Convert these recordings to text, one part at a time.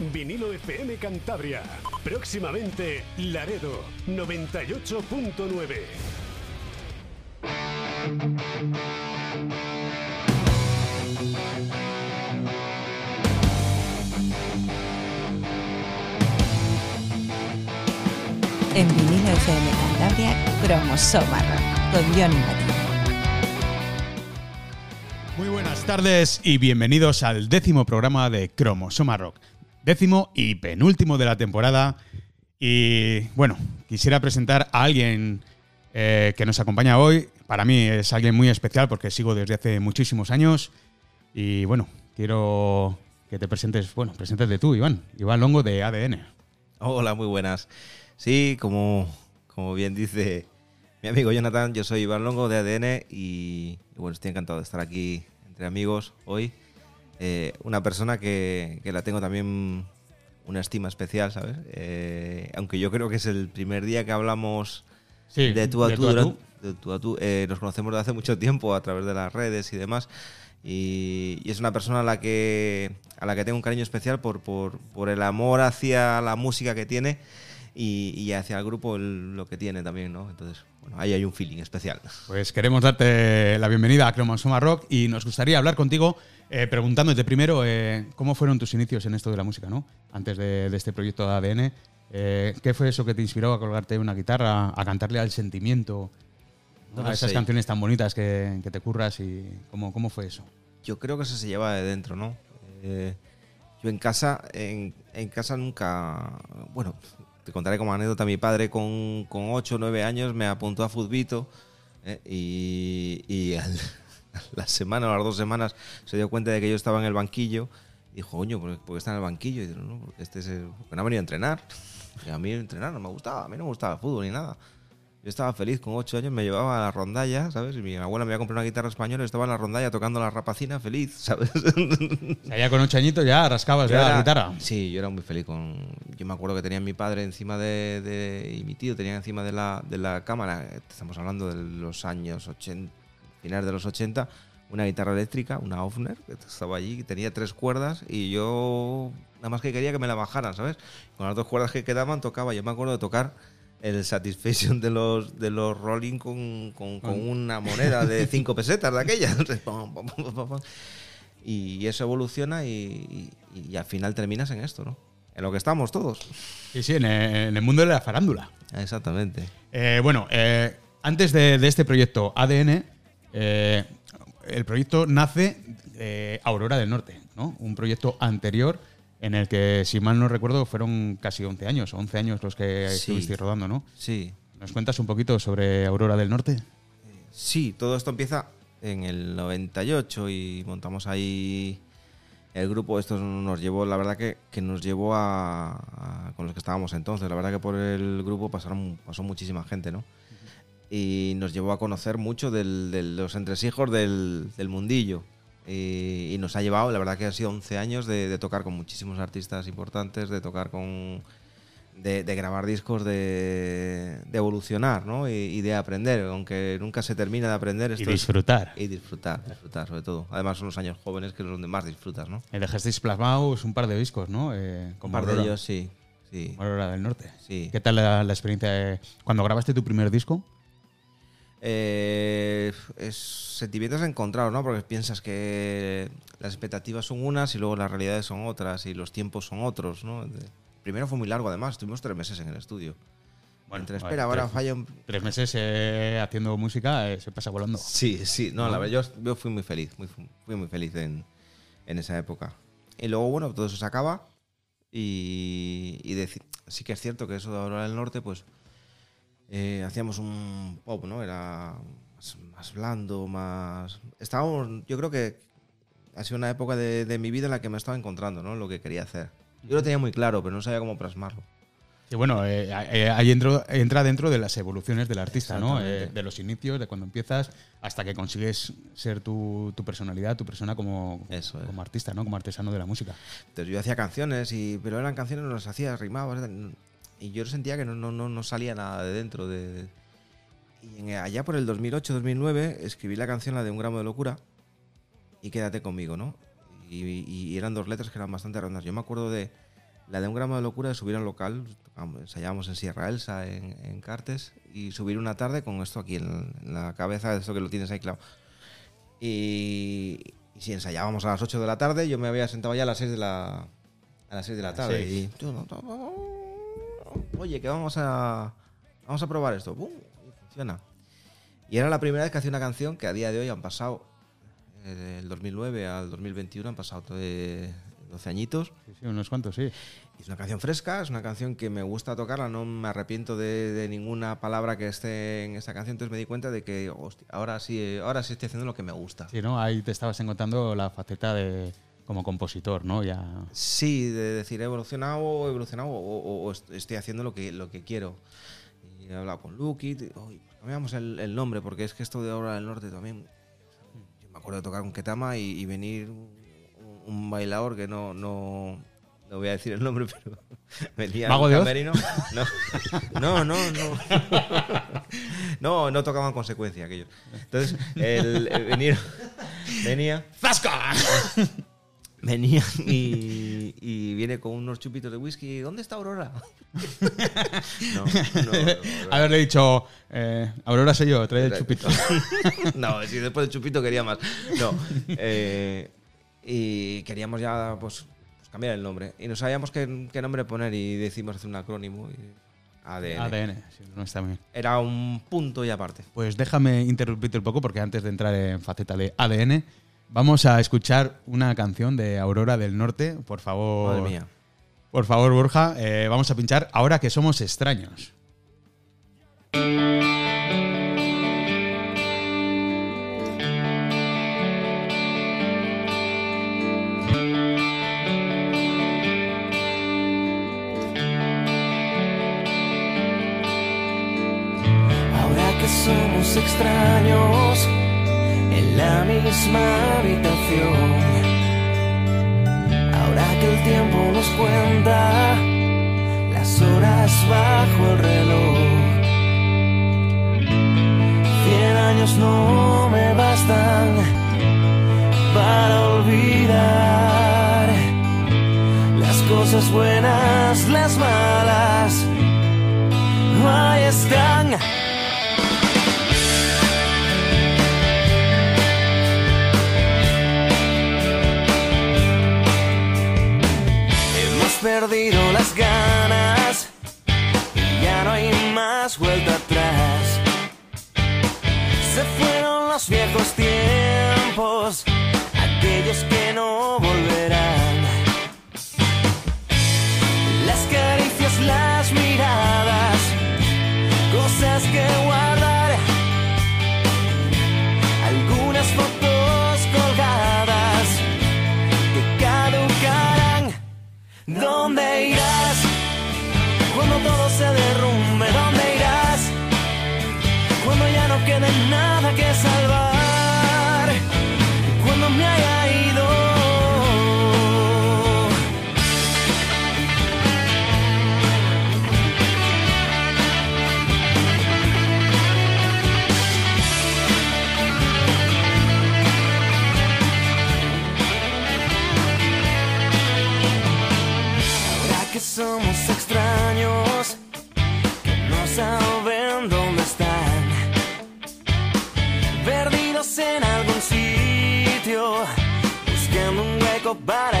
Vinilo FM Cantabria. Próximamente, Laredo 98.9. En vinilo FM Cantabria, Cromosoma Rock, con Johnny Martín. Muy buenas tardes y bienvenidos al décimo programa de Cromosoma Rock. Décimo y penúltimo de la temporada. Y bueno, quisiera presentar a alguien eh, que nos acompaña hoy. Para mí es alguien muy especial porque sigo desde hace muchísimos años. Y bueno, quiero que te presentes, bueno, presentes de tú, Iván. Iván Longo de ADN. Hola, muy buenas. Sí, como, como bien dice mi amigo Jonathan, yo soy Iván Longo de ADN y, y bueno, estoy encantado de estar aquí entre amigos hoy. Eh, una persona que, que la tengo también una estima especial, ¿sabes? Eh, aunque yo creo que es el primer día que hablamos Sí, de tú a de tú. tú a duran- tú. de tú a tú. Eh, nos conocemos desde hace mucho tiempo a través de las redes y demás. Y, y es una persona a la que, a la que tengo un cariño especial por, por, por el amor hacia la música que tiene y, y hacia el grupo el- lo que tiene también, ¿no? Entonces, bueno, ahí hay un feeling especial. Pues queremos darte la bienvenida a Cromosoma Rock y nos gustaría hablar contigo eh, preguntándote primero eh, cómo fueron tus inicios en esto de la música, ¿no? Antes de, de este proyecto de ADN. eh, ¿Qué fue eso que te inspiró a colgarte una guitarra, a cantarle al sentimiento, No a esas sé. canciones tan bonitas que, que te curras y cómo, cómo fue eso? yo creo que eso se lleva de dentro, ¿no? Yo en casa, en, en casa nunca, bueno, te contaré como anécdota, mi padre con, con 8 o 9 años me apuntó a Futbito y, y al- la semana o las dos semanas se dio cuenta de que yo estaba en el banquillo y dijo, coño, ¿por qué está en el banquillo? Y digo, no, porque este es el, porque no ha venido a entrenar. Y a mí entrenar no me gustaba, a mí no me gustaba el fútbol ni naba Yo estaba feliz, con 8 años me llevaba a la rondalla, ¿sabes? Y mi abuela me había comprado una guitarra española y estaba en la rondalla tocando la rapacina feliz, ¿sabes? Ya con ocho añitos ya rascabas Yo ya la guitarra. Sí, yo era muy feliz con... Yo me acuerdo que tenía mi padre encima de... de- y mi tío tenía encima de la, de la cámara, estamos hablando de los años 80, finales de los 80, una guitarra eléctrica, una Hofner, que estaba allí, que tenía tres cuerdas y yo nada más que quería que me la bajaran, ¿sabes? Con las dos cuerdas que quedaban tocaba, yo me acuerdo de tocar el Satisfaction de los, de los Rolling con, con- con una moneda de cinco pesetas de aquella. Y eso evoluciona y, y- y al final terminas en esto, ¿no? En lo que estamos todos. Sí, sí, en el, en el mundo de la farándula. Exactamente. Eh, bueno, eh, antes de, de este proyecto ADN, eh, el proyecto nace de Aurora del Norte, ¿no? Un proyecto anterior en el que, si mal no recuerdo, fueron casi 11 años, 11 años los que Sí. estuvisteis rodando, ¿no? Sí. ¿Nos cuentas un poquito sobre Aurora del Norte? Sí, todo esto empieza en el 98 y montamos ahí el grupo. Esto nos llevó, la verdad que, que nos llevó a, a- con los que estábamos entonces. La verdad que por el grupo pasaron, pasó muchísima gente, ¿no? Y nos llevó a conocer mucho de los entresijos del, del mundillo. Y, y nos ha llevado, la verdad que han sido 11 años de, de tocar con muchísimos artistas importantes, de tocar con... De, de grabar discos, de, de evolucionar, ¿no? Y, y de aprender, aunque nunca se termina de aprender. Y Esto es- disfrutar. y disfrutar, disfrutar sobre todo. Además son los años jóvenes que es donde más disfrutas, ¿no? Eh, dejasteis plasmados un par de discos, ¿no? Eh, con Un par de Aurora, ellos, sí. Sí. Aurora del Norte. Sí. ¿Qué tal la, la experiencia? de- cuando grabaste tu primer disco? Eh, es sentimientos encontrados, ¿no? Porque piensas que las expectativas son unas y luego las realidades son otras y los tiempos son otros, ¿no? Primero fue muy largo, además. Estuvimos tres meses en el estudio. Bueno, Entre espera, ahora tres- falla un... Tres meses eh, haciendo música eh, se pasa volando. Sí, sí. No, la verdad, yo, yo fui muy feliz. Muy, fu- fui muy feliz en, en esa época. Y luego, bueno, todo eso se acaba. Y, y sí que es cierto que eso de Aurora del Norte, pues eh, hacíamos un pop, ¿no? Era más, más blando, más. Estábamos. Yo creo que ha sido una época de, de mi vida en la que me estaba encontrando, ¿no? Lo que quería hacer. Yo lo tenía muy claro, pero no sabía cómo plasmarlo. Y bueno, eh, eh, ahí entro- entra dentro de las evoluciones del artista, ¿no? Eh, de los inicios, de cuando empiezas, hasta que consigues ser tu, tu personalidad, tu persona como, Eso es. como artista, ¿no? Como artesano de la música. Entonces yo hacía canciones, y, pero eran canciones, no las hacía, rimaba. Y yo sentía que no, no, no, no salía nada de dentro. De, y en- allá por el 2008-2009 escribí la canción, la de Un gramo de locura, y quédate conmigo, ¿no? Y, eran dos letras que eran bastante redondas. Yo me acuerdo de, la de un gramo de locura de subir al local, ensayábamos en Sierra Elsa, en, en Cartes, y subir una tarde con esto aquí en, en la cabeza, esto que lo tienes ahí claro. Y, y si ensayábamos a las 8 de la tarde, yo me había sentado ya a las 6 de la, a las 6 de la tarde. Y, oye, que vamos a, vamos a probar esto. ¡Pum! Y funciona. Y era la primera vez que hacía una canción que a día de hoy han pasado, eh, del 2009 al 2021, han pasado eh, 12 añitos. Sí, sí, unos cuantos, sí. Es una canción fresca, es una canción que me gusta tocarla, no me arrepiento de, de ninguna palabra que esté en esta canción, entonces me di cuenta de que hostia, ahora sí, eh, ahora sí estoy haciendo lo que me gusta. Sí, ¿no? Ahí te estabas encontrando la faceta de como compositor, ¿no? Ya. Sí, de decir he evolucionado, he evolucionado o, o- o est- estoy haciendo lo que, lo que quiero. Y he hablado con Lucky, cambiamos el, el nombre porque es que esto de ahora del norte también. Yo me acuerdo de tocar con Ketama y, y venir un, un bailador que no, no, no voy a decir el nombre, pero venía ¿Mago de camerino. No, no, no. No, no, no tocaban consecuencia aquellos. Entonces, el, el venir, venía. ¡Zasca! Venía y, y viene con unos chupitos de whisky. ¿Dónde está Aurora? no, no, no, Haberle dicho, eh, Aurora soy yo, trae el chupito. no, si después del chupito quería más. No. eh, y queríamos ya pues, pues, cambiar el nombre. Y no sabíamos qué, qué nombre poner y decidimos hacer un acrónimo. y ADN. ADN, sí, no está bien. Era un punto y aparte. Pues déjame interrumpirte un poco porque antes de entrar en faceta de ADN, vamos a escuchar una canción de Aurora del Norte. Por favor. Madre mía. Por favor, Borja, eh, vamos a pinchar ahora que somos extraños. Ahora que somos extraños en la misma habitación. Ahora que el tiempo nos cuenta las horas bajo el reloj. Cien años no me bastan para olvidar las cosas buenas, las malas ahí están. Perdido las ganas y ya no hay más vuelta atrás. Se fueron los viejos tiempos, aquellos que no volverán. ¿Dónde irás? Cuando todo se derrumbe, ¿dónde irás? Cuando ya no quede nada que salvar. Somos extraños, que no saben dónde están, perdidos en algún sitio, buscando un hueco para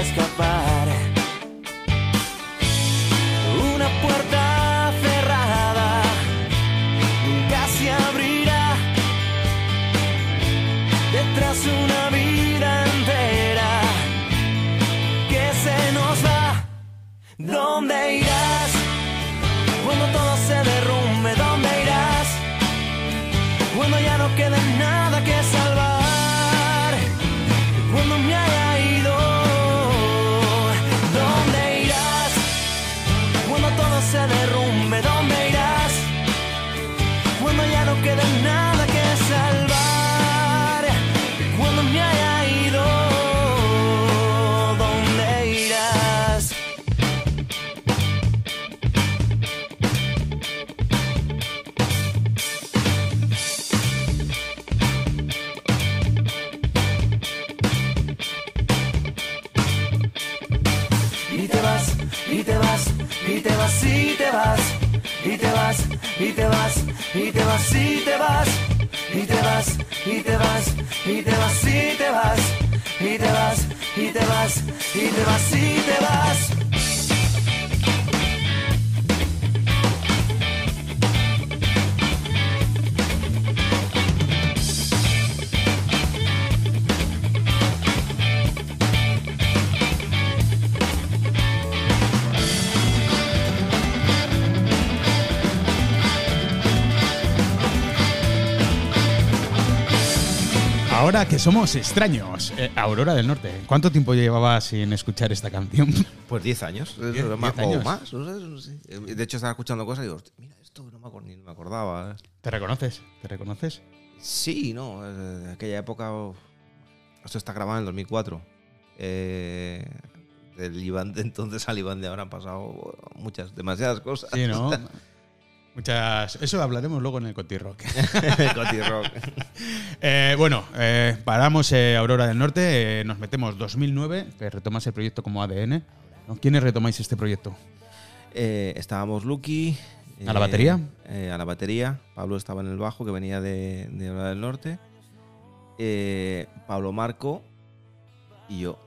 y te vas, y te vas, y te vas, y te vas, y te vas, y te vas. Ahora que somos extraños, eh, Aurora del Norte, ¿cuánto tiempo llevabas sin escuchar esta canción? Pues 10 años. Diez- eso, más- diez años. O más. no sé. Eh, De hecho, estaba escuchando cosas y digo, "Hostia, mira, esto no me, ni me acordaba. ¿Te reconoces? ¿Te reconoces? Sí, no. eh, De aquella época. esto está grabado en el 2004. Eh, del Iván de entonces al Iván de ahora han pasado oh, muchas, demasiadas cosas. Sí, ¿no? Muchas. Eso hablaremos luego en el Coti Rock. Coti Rock. Eh, bueno, eh, paramos eh, Aurora del Norte, eh, nos metemos 2009, que retomas el proyecto como ADN. ¿Quiénes retomáis este proyecto? Eh, estábamos Lucky. ¿A la batería? a la batería. Pablo estaba en el bajo, que venía de, de Aurora del Norte. Pablo Marco y yo.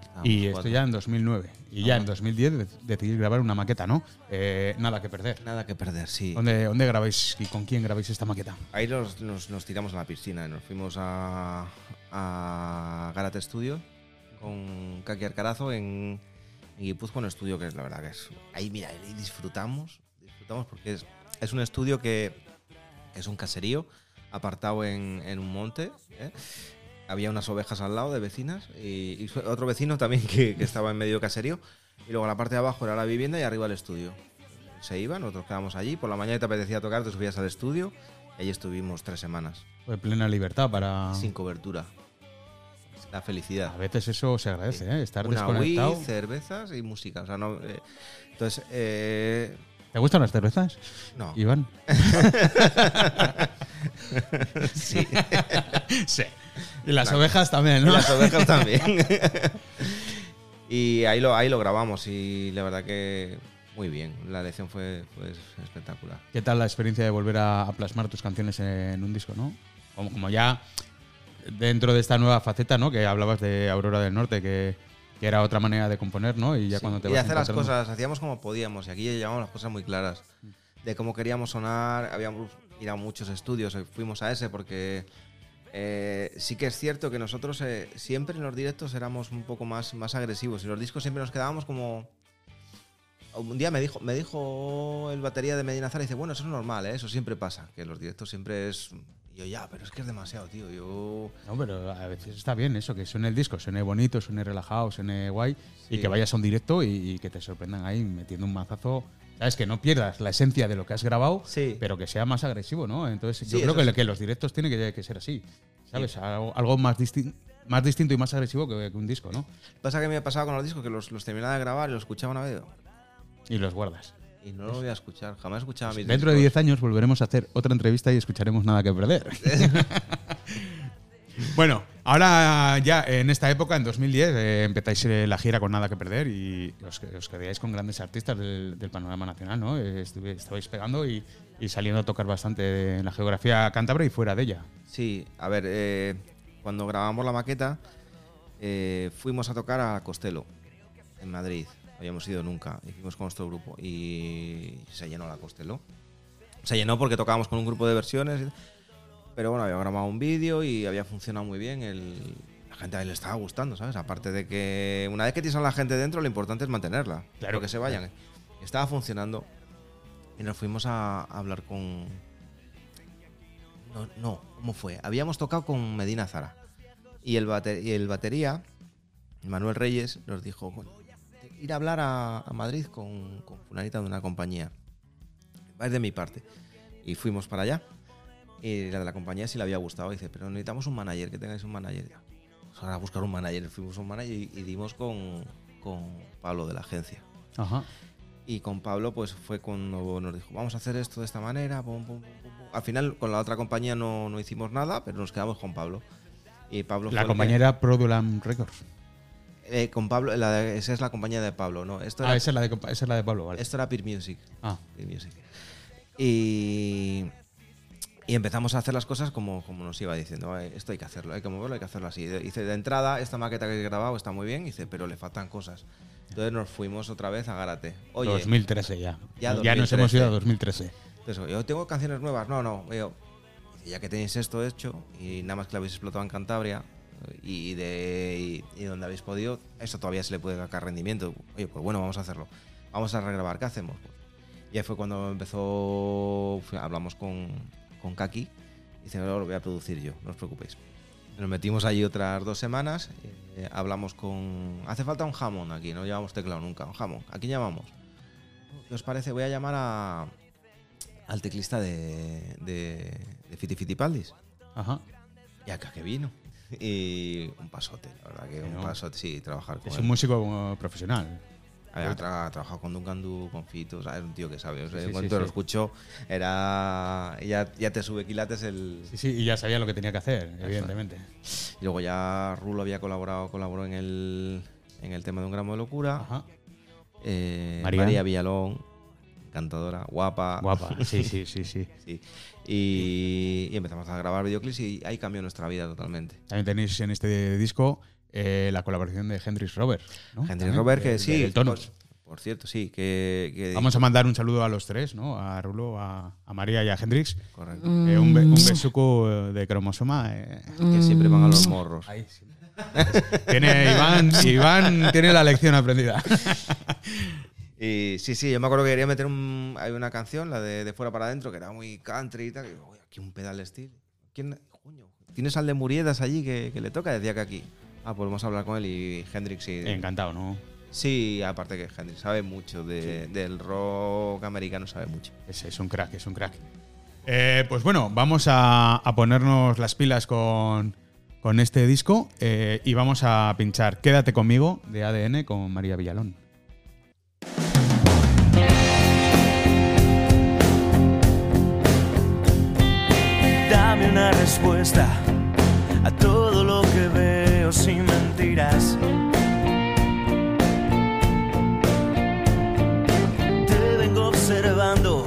Estábamos y esto ya en 2009. Y ya en 2010 de- decidís grabar una maqueta, ¿no? Eh, nada que perder. Nada que perder, sí. ¿Dónde, ¿Dónde grabáis y con quién grabáis esta maqueta? Ahí nos, nos- nos tiramos a la piscina. Nos fuimos a, a Garate Studio con Kaki Arcarazo en, en Guipúzcoa, un estudio que es la verdad que es. Ahí, mira, ahí disfrutamos. Disfrutamos porque es, es un estudio que es un caserío apartado en, en un monte. ¿eh? Había unas ovejas al lado de vecinas y, y otro vecino también que, que estaba en medio caserío. Y luego la parte de abajo era la vivienda y arriba el estudio. Se iban, nosotros quedábamos allí. Por la mañana te apetecía tocar, te subías al estudio. Y ahí estuvimos tres semanas, Pues plena libertad para. sin cobertura. La felicidad. A veces eso se agradece, ¿eh? Estar Una Wii, desconectado. cervezas y música. O sea, no, eh, entonces, eh, ¿Te gustan las cervezas, no. Iván? Sí. sí. Y las ovejas también, Y ¿no? las ovejas también. y ahí lo, ahí lo grabamos y la verdad que muy bien. La lección fue, fue espectacular. ¿Qué tal la experiencia de volver a, a plasmar tus canciones en un disco, no? Como, como ya dentro de esta nueva faceta, ¿no? Que hablabas de Aurora del Norte, que, que era otra manera de componer, ¿no? Y ya Sí, cuando te y vas hacer las cosas, hacíamos como podíamos y aquí ya llevábamos las cosas muy claras de cómo queríamos sonar. Habíamos ido a muchos estudios, eh, fuimos a ese porque eh, sí que es cierto que nosotros eh, siempre en los directos éramos un poco más, más agresivos y los discos siempre nos quedábamos como. Un día me dijo, me dijo el batería de Medina Zara, dice, bueno, eso es normal, ¿eh? eso siempre pasa, que los directos siempre es... Y yo, ya, pero es que es demasiado, tío, yo... No, pero a veces está bien eso, que suene el disco, suene bonito, suene relajado, suene guay, y que vayas a un directo y, y que te sorprendan ahí metiendo un mazazo. Sabes, que no pierdas la esencia de lo que has grabado, Sí. pero que sea más agresivo, ¿no? Entonces, yo Sí, creo que, sí. que los directos tienen que, que ser así, ¿sabes? Algo, algo más, distin- más distinto y más agresivo que, que un disco, ¿no? Pasa que me ha pasado con los discos que los, los terminaba de grabar y los escuchaba una vez Y los guardas. y no lo voy a escuchar, jamás escuchaba mis Dentro de discos. 10 años volveremos a hacer otra entrevista y escucharemos nada que perder. bueno, ahora ya en esta época, en 2010, eh, empezáis eh, la gira con nada que perder y os, os quedáis con grandes artistas del, panorama nacional, ¿no? Eh, estuve- estabais pegando y, saliendo a tocar bastante en la geografía cántabra y fuera de ella. Sí, a ver, eh, cuando grabamos la maqueta, fuimos a tocar a Costello, en Madrid. No habíamos ido nunca, y fuimos con nuestro grupo. Y se llenó la Costello. Se llenó porque tocábamos con un grupo de versiones. Pero bueno, había grabado un vídeo y había funcionado muy bien. El, la gente ahí le estaba gustando, ¿sabes? Aparte de que una vez que tienes a la gente dentro, lo importante es mantenerla. Claro. Que se vayan. Estaba funcionando. Y nos fuimos a, a hablar con, no, no, ¿cómo fue? Habíamos tocado con Medina Zara. Y el, bate- y el batería, Manuel Reyes, nos dijo, "Bueno, ir a hablar a, a Madrid con, con fulanita de una compañía. Va a de mi parte. Y fuimos para allá. Y la de la compañía sí le había gustado. Dice, pero necesitamos un manager, que tengáis un manager. Ahora a buscar un manager. Fuimos a un manager y, y dimos con, con Pablo de la agencia. Ajá. Y con Pablo, pues fue cuando nos dijo, vamos a hacer esto de esta manera. pum, pum, pum, pum, pum". Al final, con la otra compañía no, no hicimos nada, pero nos quedamos con Pablo. Y Pablo La el que- compañera Produlam Records. Eh, con Pablo, la de- esa es la compañía de Pablo, ¿no? Esto Ah, era, esa es la de, esa es la de Pablo, vale. esto era Peer Music. Ah, Peer Music. Y, y empezamos a hacer las cosas como, como nos iba diciendo. "Eh, Esto hay que hacerlo, hay que moverlo, hay que hacerlo así. Dice, de entrada, esta maqueta que he grabado está muy bien, dice, pero le faltan cosas. Entonces nos fuimos otra vez a Gárate. Oye, 2013 ya. Ya Ya, nos hemos 2013. ido a 2013. Eso, yo tengo canciones nuevas. No, no. Dice, Ya que tenéis esto hecho y nada más que lo habéis explotado en Cantabria y, de, y, y donde habéis podido, eso todavía se le puede sacar rendimiento. Oye, pues bueno, vamos a hacerlo. Vamos a regrabar. ¿Qué hacemos? Y ahí fue cuando empezó. hablamos con, con Kaki. Y dice, no, lo voy a producir yo, no os preocupéis. Nos metimos allí otras dos semanas. eh, hablamos con. Hace falta un jamón aquí, no llevamos teclado nunca. Un jamón. ¿A quién llamamos? ¿Qué os parece? Voy a llamar a, al teclista de, de, de Fiti Fitipaldis. Ajá. Y acá que vino. Y un pasote, la verdad que un No. pasote, sí, trabajar con Es él. un músico profesional. Ha, tra- ha trabajado con Duncan Du, con Fito, o sea, es un tío que sabe. O sea, Sí, sí, sí, lo escucho, era. Ya, ya te sube quilates el. Sí, sí, y ya sabía lo que tenía que hacer, evidentemente. Y luego ya Rulo había colaborado, colaboró en el, en el tema de un gramo de locura. Ajá. Eh, María. Villalón, encantadora, guapa. Guapa. Sí, sí, sí, sí. Sí. Y, y empezamos a grabar videoclips y ahí cambió nuestra vida totalmente. También tenéis en este disco eh, la colaboración de Hendrix Robert. También, Robert, de- que de sí. Deltonos. Por, por cierto, sí, que. que- Vamos a mandar un saludo a los tres, ¿no? A Rulo, a, a María y a Hendrix. Correcto. Eh, un, be- un besuco eh, de cromosoma. eh. Que siempre van a los morros. Ahí sí. Tiene Iván, Iván tiene la lección aprendida. Y sí, sí, yo me acuerdo que quería meter un, hay una canción, la de, de Fuera para Adentro, que era muy country y tal. Y digo, "Uy, aquí un pedal de estilo. ¿Quién, coño, ¿Tienes al de Muriedas allí que, que le toca? Decía que aquí. Ah, pues vamos a hablar con él y Hendrix sí. Encantado, ¿no? Sí, aparte que Hendrix sabe mucho de- del rock americano, sabe mucho. Es, es un crack, es un crack. Eh, pues bueno, vamos a, a ponernos las pilas con, con este disco eh, y vamos a pinchar Quédate conmigo de ADN con María Villalón. Dame una respuesta a todo veo sin mentiras. Te vengo observando,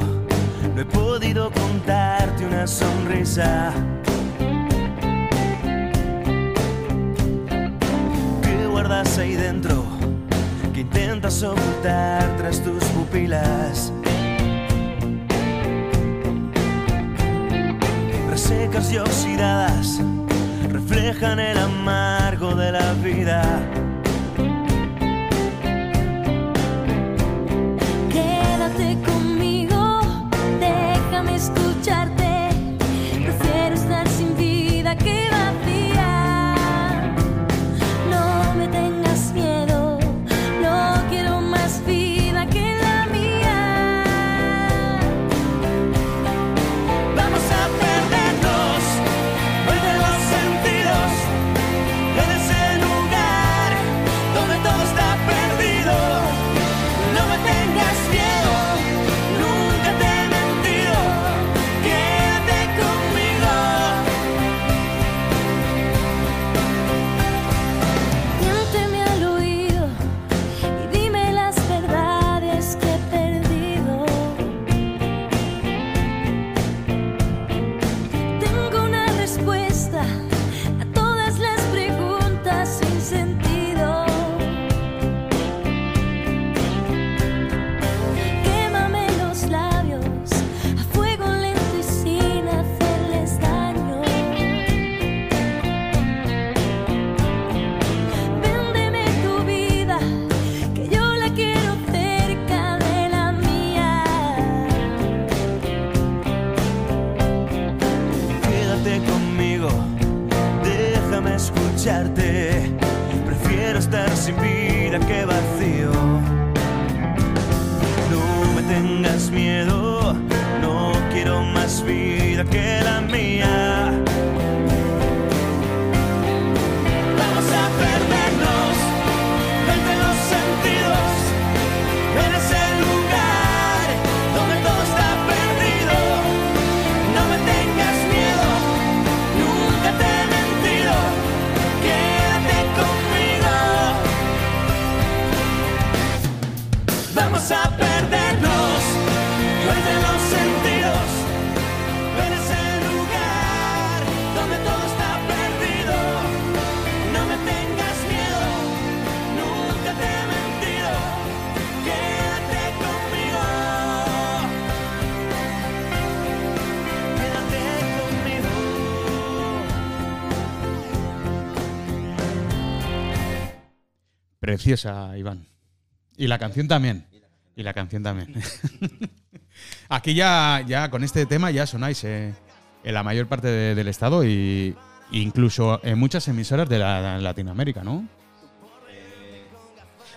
no he podido contarte una sonrisa. ¿Qué guardas ahí dentro? Que intentas ocultar tras tus pupilas. resecas y oxidadas reflejan el amargo de la vida. Quédate conmigo, déjame escucharte. Preciosa, Iván. Y la canción también. Y la canción también. Aquí ya, ya con este tema ya sonáis eh, en la mayor parte de- del estado y incluso en muchas emisoras de la, Latinoamérica, ¿no?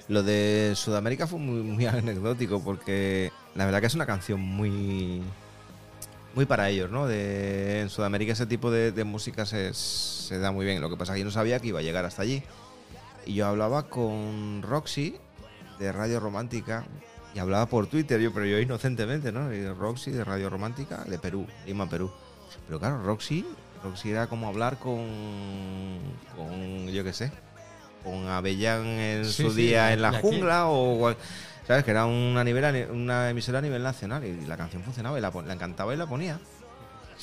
Lo de Sudamérica fue muy, muy anecdótico porque la verdad que es una canción muy muy para ellos, ¿no? De, en Sudamérica ese tipo de, de música se, se da muy bien. Lo que pasa es que yo no sabía que iba a llegar hasta allí. Y yo hablaba con Roxy de Radio Romántica y hablaba por Twitter, yo, pero yo inocentemente, ¿no? Y Roxy de Radio Romántica de Perú, Lima, Perú. Pero claro, Roxy, Roxy era como hablar con, con yo qué sé, con Avellán en Sí, su sí, día en la jungla o sabes que era una nivel una emisora a nivel nacional y la canción funcionaba y la, la encantaba y la ponía.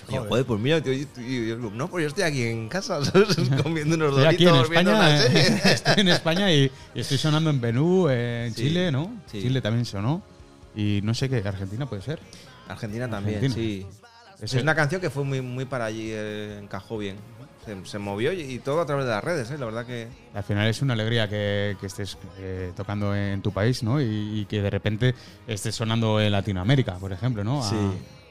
Y yo, joder, pues mira, yo yo- no, pues yo estoy aquí en casa, comiendo unos Estoy aquí en doritos, España, una serie. eh, estoy en España y, y estoy sonando en Perú, eh, en Sí, Chile, ¿no? sí. Chile también sonó. Y no sé qué, Argentina puede ser. Argentina también, Argentina. sí. Ese- Es una canción que fue muy, muy para allí, eh, encajó bien. Se, se movió y, y todo a través de las redes, ¿eh? La verdad que... Al final es una alegría que, que estés eh, tocando en tu país, ¿no? Y, y que de repente estés sonando en Latinoamérica, por ejemplo, ¿no? A, Sí.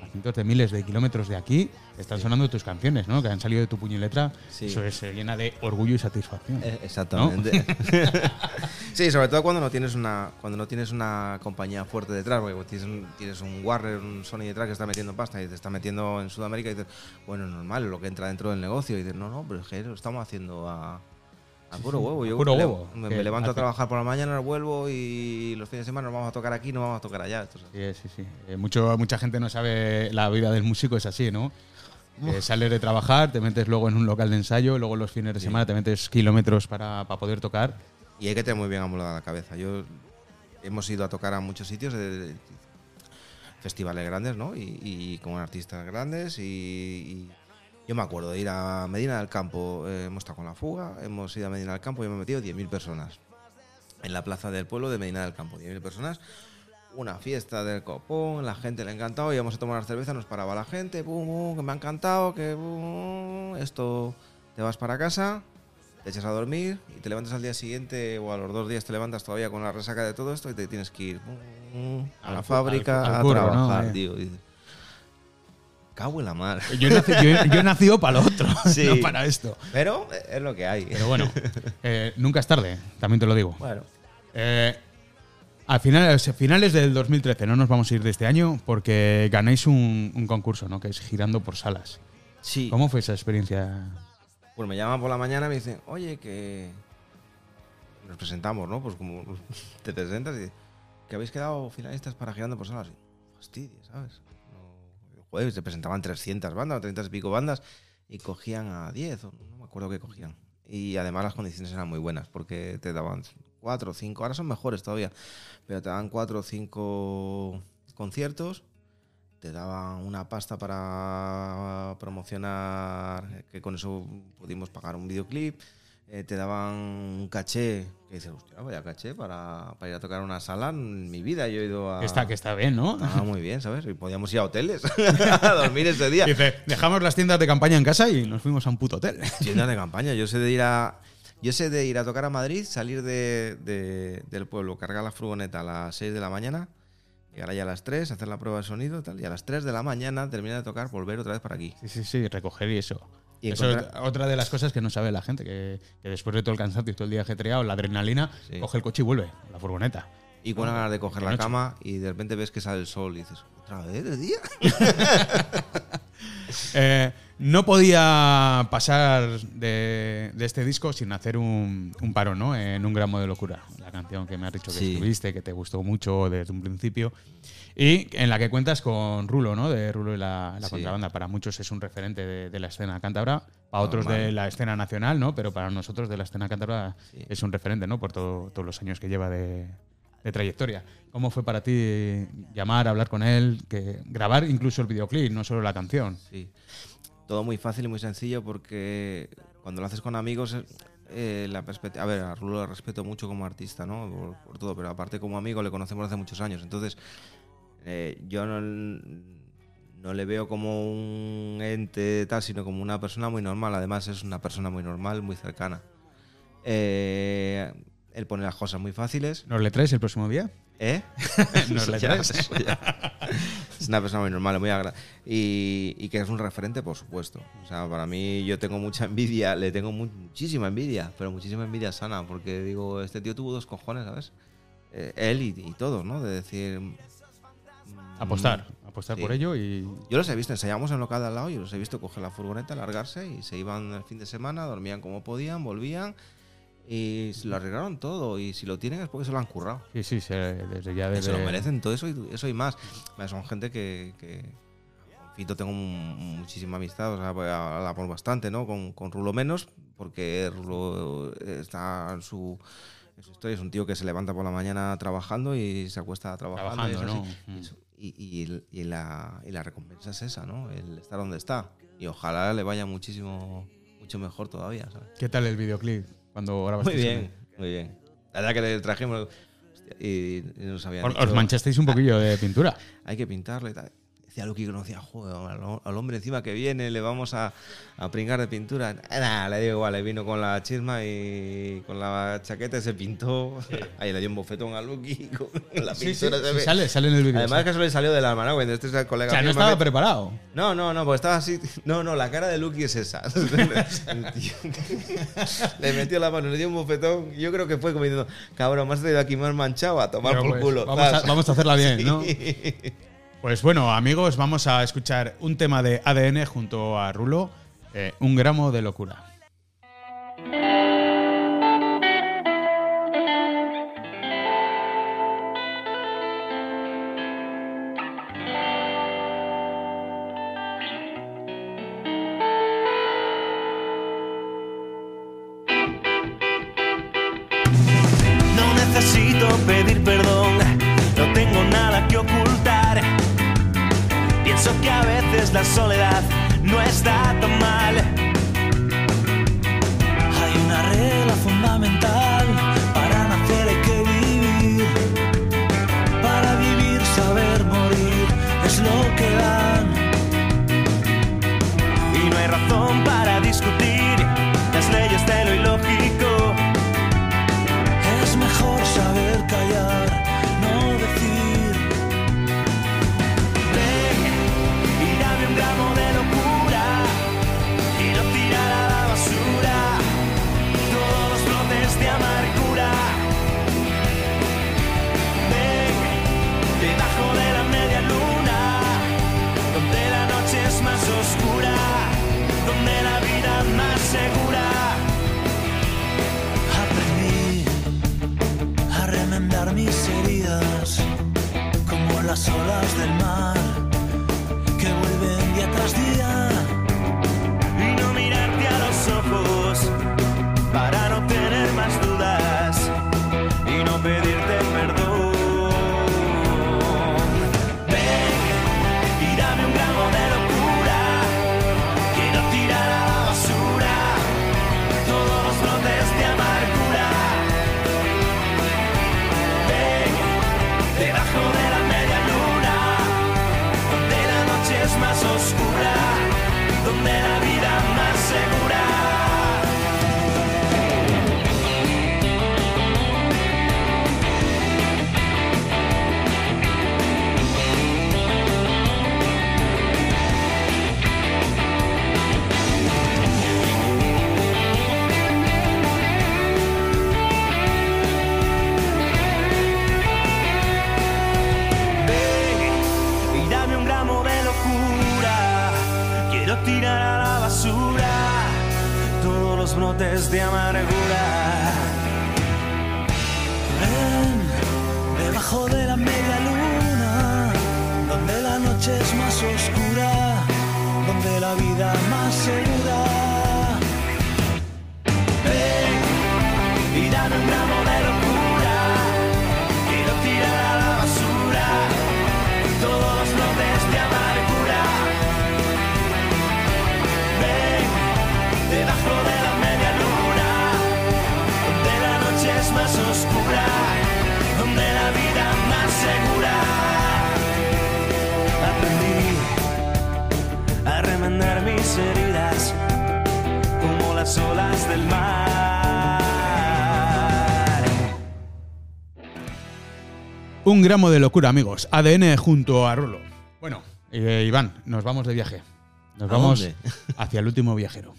A cientos de miles de kilómetros de aquí están sonando tus canciones, ¿no? Que han salido de tu puño y letra. Sí. Eso es, se llena de orgullo y satisfacción. Eh, Exactamente. sí, sobre todo cuando no tienes una cuando no tienes una compañía fuerte detrás, porque tienes un, tienes un Warner, un Sony detrás que está metiendo pasta y te está metiendo en Sudamérica y dices, bueno, normal, lo que entra dentro del negocio y dices, no, no, pero es que lo estamos haciendo a, a puro huevo. Yo puro me, huevo. me, levanto a trabajar por la mañana, vuelvo y los fines de semana nos vamos a tocar aquí, no vamos a tocar allá. Esto es- Sí, sí, sí. Eh, mucho, mucha gente no sabe la vida del músico, es así, ¿no? Eh, sales de trabajar, te metes luego en un local de ensayo, luego los fines de Sí. semana te metes kilómetros para, para poder tocar. Y hay que tener muy bien amolada la cabeza. Yo hemos ido a tocar a muchos sitios de, de festivales grandes, ¿no? Y, y con artistas grandes y, y yo me acuerdo de ir a Medina del Campo, eh, hemos estado con la fuga, hemos ido a Medina del Campo y hemos metido 10.000 personas en la plaza del pueblo de Medina del Campo, 10.000 personas. Una fiesta del copón, la gente le ha encantado, íbamos a tomar cerveza, nos paraba la gente, que me ha encantado, que esto te vas para casa, te echas a dormir y te levantas al día siguiente o a los dos días te levantas todavía con la resaca de todo esto y te tienes que ir a la fábrica al- al a trabajar, Eh. tío. Dices, Cago en la mar. Yo he nacido, yo he- yo he nacido para lo otro, Sí. no para esto. Pero eh, es lo que hay. Pero bueno, eh, nunca es tarde, también te lo digo. Bueno, Eh, a finales, finales del 2013, no nos vamos a ir de este año, porque ganáis un, un concurso, ¿no? Que es Girando por Salas. sí. ¿Cómo fue esa experiencia? Pues me llaman por la mañana y me dicen, oye, que nos presentamos, ¿no? Pues como te presentas y que habéis quedado finalistas para Girando por Salas. Fastidio, ¿sabes? Joder, se presentaban 300 bandas, 30 y pico bandas y cogían a 10, o no me acuerdo qué cogían. Y además las condiciones eran muy buenas porque te daban 4 o 5, ahora son mejores todavía, pero te daban 4 o 5 conciertos te daban una pasta para promocionar, que con eso pudimos pagar un videoclip, eh, te daban un caché, que dices, hostia, vaya caché para, para ir a tocar una sala en mi vida, yo he ido a... Que está, que está bien, ¿no? Ah, muy bien, ¿sabes? Y podíamos ir a hoteles a dormir ese día. Dice, dejamos las tiendas de campaña en casa y nos fuimos a un puto hotel. Tiendas de campaña. Yo sé de ir a. Yo sé de ir a tocar a Madrid, salir de, de- del pueblo, cargar la furgoneta a las 6 de la mañana, llegar allá a las 3, hacer la prueba de sonido tal, y a las 3 de la mañana terminar de tocar, volver otra vez para aquí. Sí, sí, sí, recoger y eso. Y eso es otra de las cosas que no sabe la gente, que, que después de todo el cansancio y todo el día ajetreado, la adrenalina, Sí. coge el coche y vuelve, la furgoneta. Y con ganas de coger la cama y de repente ves que sale el sol y dices, ¿otra vez de día? Eh, no podía pasar de, de este disco sin hacer un, un paro, ¿no? En un gramo de locura. La canción que me has dicho que Sí. escribiste, que te gustó mucho desde un principio. Y en la que cuentas con Rulo, ¿no? De Rulo y la, la Sí. contrabanda. Para muchos es un referente de, de la escena cántabra, para otros de la escena nacional, ¿no? Pero para nosotros de la escena cántabra Sí. es un referente, ¿no? Por todo- todos los años que lleva de, de trayectoria. ¿Cómo fue para ti llamar, hablar con él, que grabar incluso el videoclip, no solo la canción? Sí. Todo muy fácil y muy sencillo porque cuando lo haces con amigos, eh, la perspectiva. A ver, a Rulo le respeto mucho como artista, ¿no? Por, por todo, pero aparte como amigo le conocemos hace muchos años. Entonces, eh, yo no, no le veo como un ente tal, sino como una persona muy normal. Además, es una persona muy normal, muy cercana. Eh, él pone las cosas muy fáciles. ¿Nos le traes el próximo día? ¿Eh? Nos le traes. Es una persona muy normal, muy agra y, y que es un referente, por supuesto. O sea, para mí yo tengo mucha envidia, le tengo mu- muchísima envidia, pero muchísima envidia sana, porque digo, este tío tuvo dos cojones, ¿sabes? Eh, él y, y todos, ¿no? De decir... mm, Apostar, apostar Sí. por ello y Yo los he visto, ensayamos en local de al lado, yo los he visto coger la furgoneta, largarse y se iban el fin de semana, dormían como podían, volvían y se lo arreglaron todo. Y si lo tienen es porque se lo han currado. sí, sí, se- desde ya desde Se lo merecen todo eso y, eso y más. Son gente que, que con Fito tengo mu- muchísima amistad, o sea, pues, hablamos bastante, ¿no? Con, con Rulo menos, porque Rulo está en su, en su historia, es un tío que se levanta por la mañana trabajando y se acuesta trabajando. y Trabajando, es así. ¿no? Y Y, y y la, y la recompensa es esa, ¿no? El estar donde está. Y ojalá le vaya muchísimo, mucho mejor todavía, ¿sabes? ¿Qué tal el videoclip cuando Muy grabasteis? bien, muy bien. La verdad que le trajimos y, y nos habían Os, dicho, manchasteis un poquillo de pintura. hay que pintarle y tal. Decía Lucky que no decía, joder, al, hombre encima que viene le vamos a, a pringar de pintura. Nada, le digo igual, le vino con la chisma y con la chaqueta y se pintó. Ahí le dio un bofetón a Lucky con la Sí, sí, pintura. se sí, ve. sale, sale en el vídeo. Además que eso le salió del alma, ¿no? Este es el o colega sea, no me estaba mete- preparado. no, no, no, porque estaba así. No, no, la cara de Lucky es esa. Le metió la mano, le dio un bofetón. Yo creo que fue como diciendo, cabrón, más de aquí más manchado a tomar Pero, por pues, culo. Vamos a, vamos a hacerla bien, ¿no? Pues bueno, amigos, vamos a escuchar un tema de ADN junto a Rulo, eh, un gramo de locura. Un gramo de locura, amigos. ADN junto a Rolo. Bueno, eh, Iván, nos vamos de viaje. Nos ¿A vamos dónde? hacia el último viajero.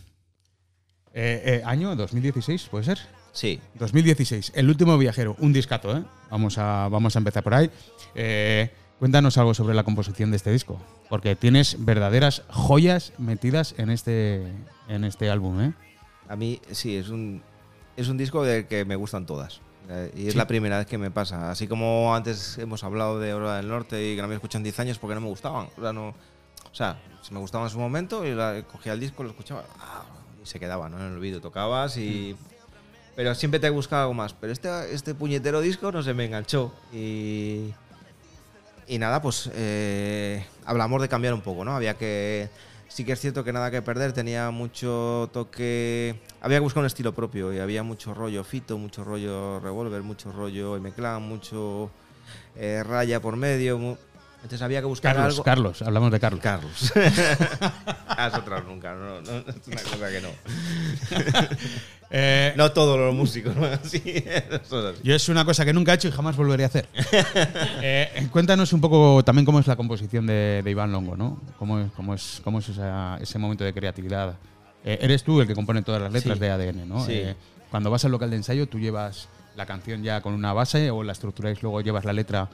Eh, eh, año 2016, ¿puede ser? Sí, 2016, El último viajero, un discato, ¿eh? Vamos a, vamos a empezar por ahí. Eh, cuéntanos algo sobre la composición de este disco, porque tienes verdaderas joyas metidas en este, en este álbum, ¿eh? a mí sí, es un, es un disco del que me gustan todas. Eh, Y es Sí. la primera vez que me pasa. Así como antes hemos hablado de Aurora del Norte y que no había escuchado en 10 años porque no me gustaban. O sea, no, o sea si me gustaban en su momento y la- cogía el disco, lo escuchaba ah, y se quedaba ¿no? en el vídeo. Tocabas y. Pero siempre te buscaba algo más. Pero este, este puñetero disco no se me enganchó. Y. Y nada, pues eh, hablamos de cambiar un poco, ¿no? Había que. Sí que es cierto que nada que perder, tenía mucho toque. Había que buscar un estilo propio y había mucho rollo Fito, mucho rollo Revolver, mucho rollo M-Clan, mucho eh, Raya por medio. Entonces había que buscar Carlos, algo. Carlos, hablamos de Carlos. Carlos. Has otra nunca, no, no, es una cosa que no. Eh, No todos los músicos, ¿no? Así, eso es así. Yo es una cosa que nunca he hecho y jamás volveré a hacer. Eh, cuéntanos un poco también cómo es la composición de, de Iván Longo, ¿no? ¿Cómo es, cómo es, cómo es esa- ese momento de creatividad? Eh, eres tú el que compone todas las letras Sí. de ADN, ¿no? Sí. Eh, cuando vas al local de ensayo, tú llevas la canción ya con una base o la estructuráis, luego llevas la letra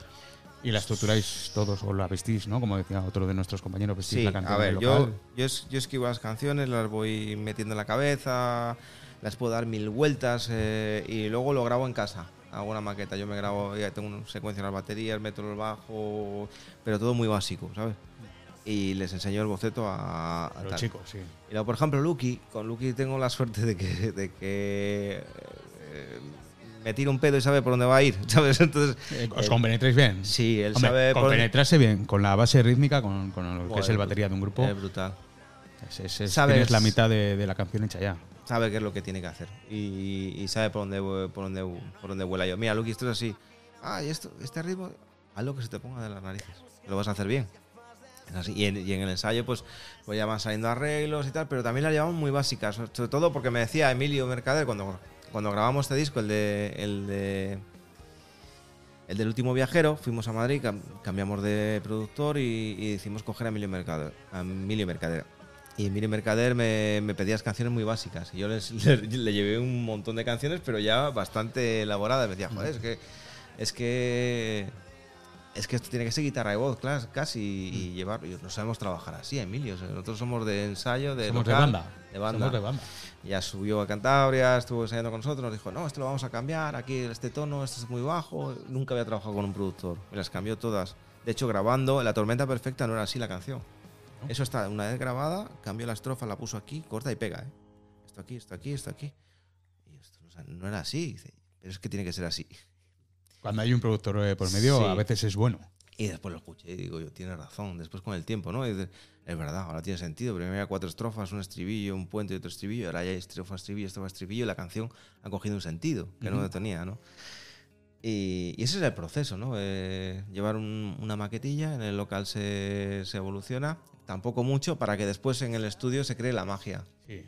y la estructuráis todos o la vestís, ¿no? Como decía otro de nuestros compañeros, vestís Sí, la canción a ver, yo, yo, es- yo esquivo las canciones, las voy metiendo en la cabeza, las puedo dar mil vueltas eh, y luego lo grabo en casa. Hago una maqueta, yo me grabo, ya tengo una secuencia en las baterías, meto el bajo, pero todo muy básico, ¿sabes? Y les enseño el boceto a, los chicos, sí. Y luego, por ejemplo, Lucky, con Lucky tengo la suerte de que, de que eh, me tira un pedo y sabe por dónde va a ir, ¿sabes? Entonces, Eh, ¿Os eh, compenetráis bien? sí, él Hombre, sabe por compenetrarse bien con la base rítmica, con, con lo que es el batería de un grupo. Es brutal. Es- es- es- sabes- tienes la mitad de, de la canción hecha ya. sabe qué es lo que tiene que hacer y, y sabe por dónde, por, dónde, por dónde vuela yo. Mira, Lucky, esto es así. Ah, y esto, este ritmo, haz lo que se te ponga de las narices. Lo vas a hacer bien. En, y en el ensayo, pues, pues ya van saliendo arreglos y tal, pero también las llevamos muy básicas. Sobre todo porque me decía Emilio Mercader cuando, cuando grabamos este disco, el de. El de el del último viajero, fuimos a Madrid, cam- cambiamos de productor y, y decidimos coger a Emilio Mercader. A Emilio Mercader. Y Emilio Mercader me, me pedía canciones muy básicas. Y yo les- le, le llevé un montón de canciones, pero ya bastante elaboradas. Me decía, joder, es que. Es que. Es que esto tiene que ser guitarra y voz, casi, y llevar. y no sabemos trabajar así, Emilio. o sea, nosotros somos de ensayo, de. Somos de banda. De banda. Somos de banda. Ya subió a Cantabria, estuvo ensayando con nosotros, nos dijo, no, esto lo vamos a cambiar, aquí este tono, este es muy bajo. Nunca había trabajado con un productor, me las cambió todas. De hecho, grabando La Tormenta Perfecta no era así la canción. Eso está, una vez grabada, cambió la estrofa, la puso aquí, corta y pega. ¿eh? Esto aquí, esto aquí, esto aquí. Y esto o sea, no era así, pero es que tiene que ser así. Cuando hay un productor eh, por medio, Sí. a veces es bueno. Y después lo escuché y digo, yo, tiene razón. Después con el tiempo, ¿no? Y dices, es verdad, ahora tiene sentido. Primero había cuatro estrofas, un estribillo, un puente y otro estribillo. Ahora ya hay estrofa, estribillo, estrofa, estribillo. Y la canción ha cogido un sentido que no tenía, ¿no? Y, y ese es el proceso, ¿no? Eh, llevar un- una maquetilla, en el local se, se evoluciona, tampoco mucho, para que después en el estudio se cree la magia. Sí.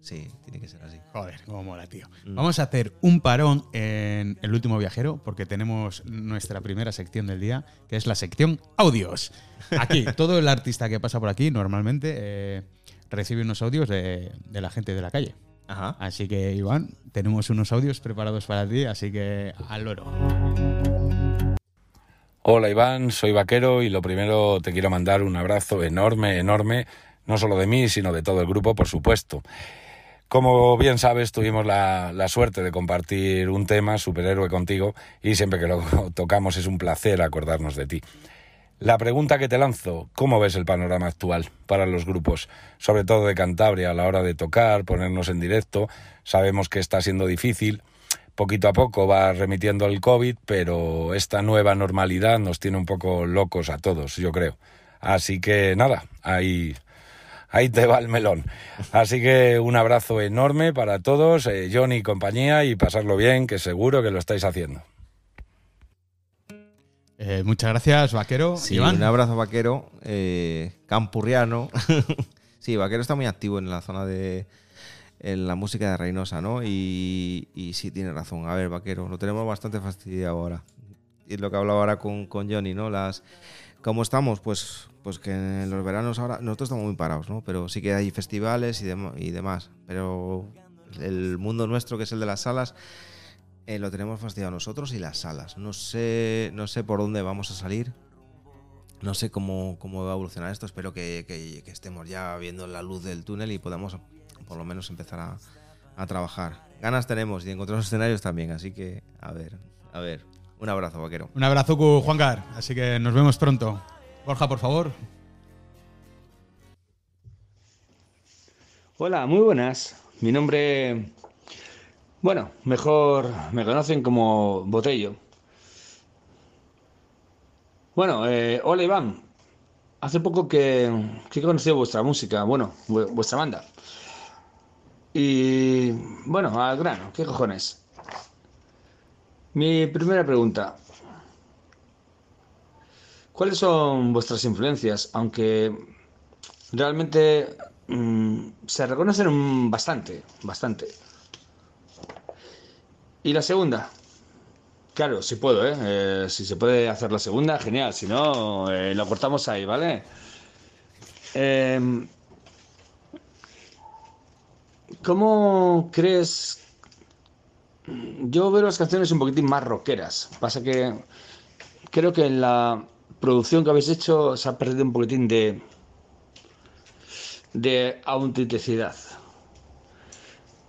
Sí, tiene que ser así. Joder, cómo mola, tío. Mm. Vamos a hacer un parón en El último viajero, porque tenemos nuestra primera sección del día, que es la sección audios. Aquí, todo el artista que pasa por aquí normalmente eh, recibe unos audios de, de la gente de la calle. Ajá. Así que, Iván, tenemos unos audios preparados para ti, así que al loro. Hola Iván, soy Vaquero y lo primero te quiero mandar un abrazo enorme, enorme, no solo de mí, sino de todo el grupo, por supuesto. Como bien sabes, tuvimos la, la suerte de compartir un tema, superhéroe, contigo, y siempre que lo tocamos es un placer acordarnos de ti. La pregunta que te lanzo, ¿cómo ves el panorama actual para los grupos, sobre todo de Cantabria, a la hora de tocar, ponernos en directo? Sabemos que está siendo difícil, poquito a poco va remitiendo el COVID, pero esta nueva normalidad nos tiene un poco locos a todos, yo creo. Así que nada, ahí, ahí te va el melón. Así que un abrazo enorme para todos, eh, Johnny y compañía, y pasarlo bien, que seguro que lo estáis haciendo. Eh, muchas gracias, Vaquero. Sí, Iván. un abrazo vaquero, eh, campurriano. sí, vaquero está muy activo en la zona de en la música de Reynosa, ¿no? Y, y sí, tiene razón. A ver, vaquero, lo tenemos bastante fastidiado ahora. y lo que hablaba ahora con, con Johnny, ¿no? Las, ¿Cómo estamos? Pues, pues que en los veranos ahora nosotros estamos muy parados, ¿no? Pero sí que hay festivales y, y demás. Pero el mundo nuestro, que es el de las salas, eh, lo tenemos fastidiado nosotros y las salas. No sé, no sé por dónde vamos a salir. No sé cómo, cómo va a evolucionar esto. Espero que, que- que estemos ya viendo la luz del túnel y podamos por lo menos empezar a, trabajar. Ganas tenemos y encontrar los escenarios también. Así que, a ver, a ver. Un abrazo, vaquero. Un abrazo, Juancar. Así que nos vemos pronto. Borja, por favor. Hola, muy buenas. Mi nombre, bueno, mejor me conocen como Botello. Bueno, eh, hola Iván. Hace poco que, que he conocido vuestra música, bueno, vu- vuestra banda. Y bueno, al grano, ¿qué cojones? Mi primera pregunta. ¿Cuáles son vuestras influencias? Aunque realmente mm, se reconocen bastante, bastante. Y la segunda. Claro, si puedo, ¿eh? Eh, si se puede hacer la segunda, genial. Si no, eh, lo cortamos ahí, ¿vale? Em, ¿Cómo crees? Yo veo las canciones un poquitín más rockeras. Pasa que creo que en la producción que habéis hecho se ha perdido un poquitín de, de autenticidad.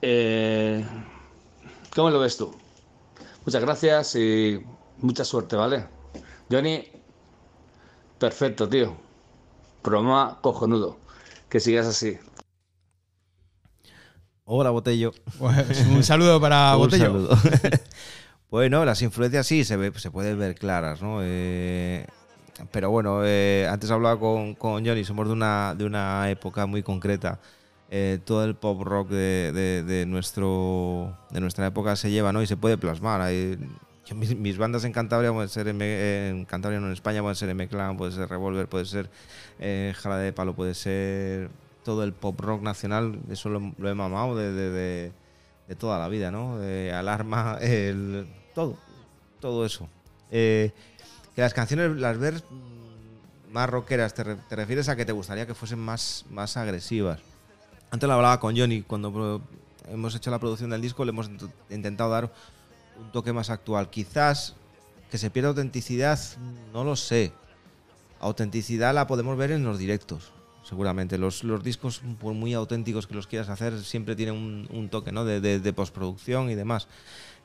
Eh, ¿Cómo lo ves tú? Muchas gracias y mucha suerte, ¿vale? Johnny, perfecto, tío. Programa cojonudo. Que sigas así. Hola, Botello. Pues un saludo para Un Botello. saludo. bueno, las influencias sí se, ve, se pueden ver claras, ¿no? Eh, pero bueno, eh, antes hablaba con, con Johnny, somos de una, de una época muy concreta. Eh, todo el pop rock de, de- nuestro, de nuestra época se lleva, ¿no? Y se puede plasmar. Mis, bandas en Cantabria ser M- en Cantabria, no en España, pueden ser M-Clan, puede ser Revolver, puede ser eh, Jala de Palo, puede ser todo el pop rock nacional. Eso lo, he mamado de, de- toda la vida, ¿no? De Alarma, el, todo, todo eso. Eh, que las canciones las ves mm, más rockeras, te, re- te refieres a que te gustaría que fuesen más, más agresivas. Antes lo hablaba con Johnny, cuando pro- hemos hecho la producción del disco, le hemos int- intentado dar un toque más actual. Quizás que se pierda autenticidad, no lo sé. Autenticidad la podemos ver en los directos, seguramente. Los, los discos, por muy auténticos que los quieras hacer, siempre tienen un, un toque ¿no? de, de- de postproducción y demás.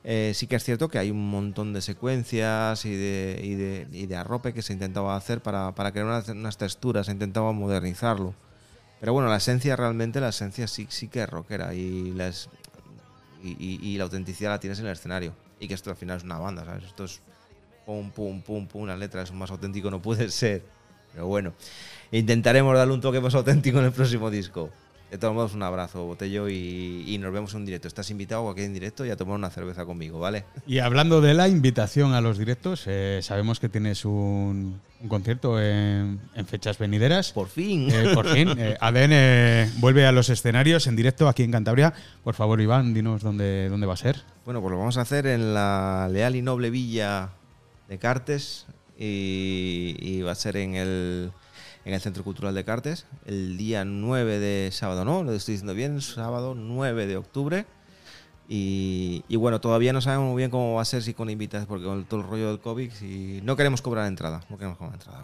Eh, sí que es cierto que hay un montón de secuencias y de, y arrope que se intentaba hacer para, crear unas, texturas, se intentaba modernizarlo. Pero bueno, la esencia realmente, la esencia sí, que es rockera y la autenticidad la tienes en el escenario. Y que esto al final es una banda, ¿sabes? Esto es pum, pum, pum, pum, las letras, más auténtico no puede ser. Pero bueno, intentaremos darle un toque más auténtico en el próximo disco. De todos modos, un abrazo, Botello, y, y nos vemos en un directo. Estás invitado aquí en directo y a tomar una cerveza conmigo, ¿vale? Y hablando de la invitación a los directos, eh, sabemos que tienes un, un concierto en, en fechas venideras. Por fin. Eh, por fin. Eh, ADN eh, vuelve a los escenarios en directo aquí en Cantabria. Por favor, Iván, dinos dónde, dónde va a ser. Bueno, pues lo vamos a hacer en la leal y noble villa de Cartes y, y va a ser en el, en el Centro Cultural de Cartes el día 9 de sábado, ¿no? Lo estoy diciendo bien, sábado 9 de octubre. Y, y bueno, todavía no sabemos muy bien cómo va a ser, si con invitaciones, porque con todo el rollo del COVID, si no queremos cobrar entrada, no queremos cobrar entrada.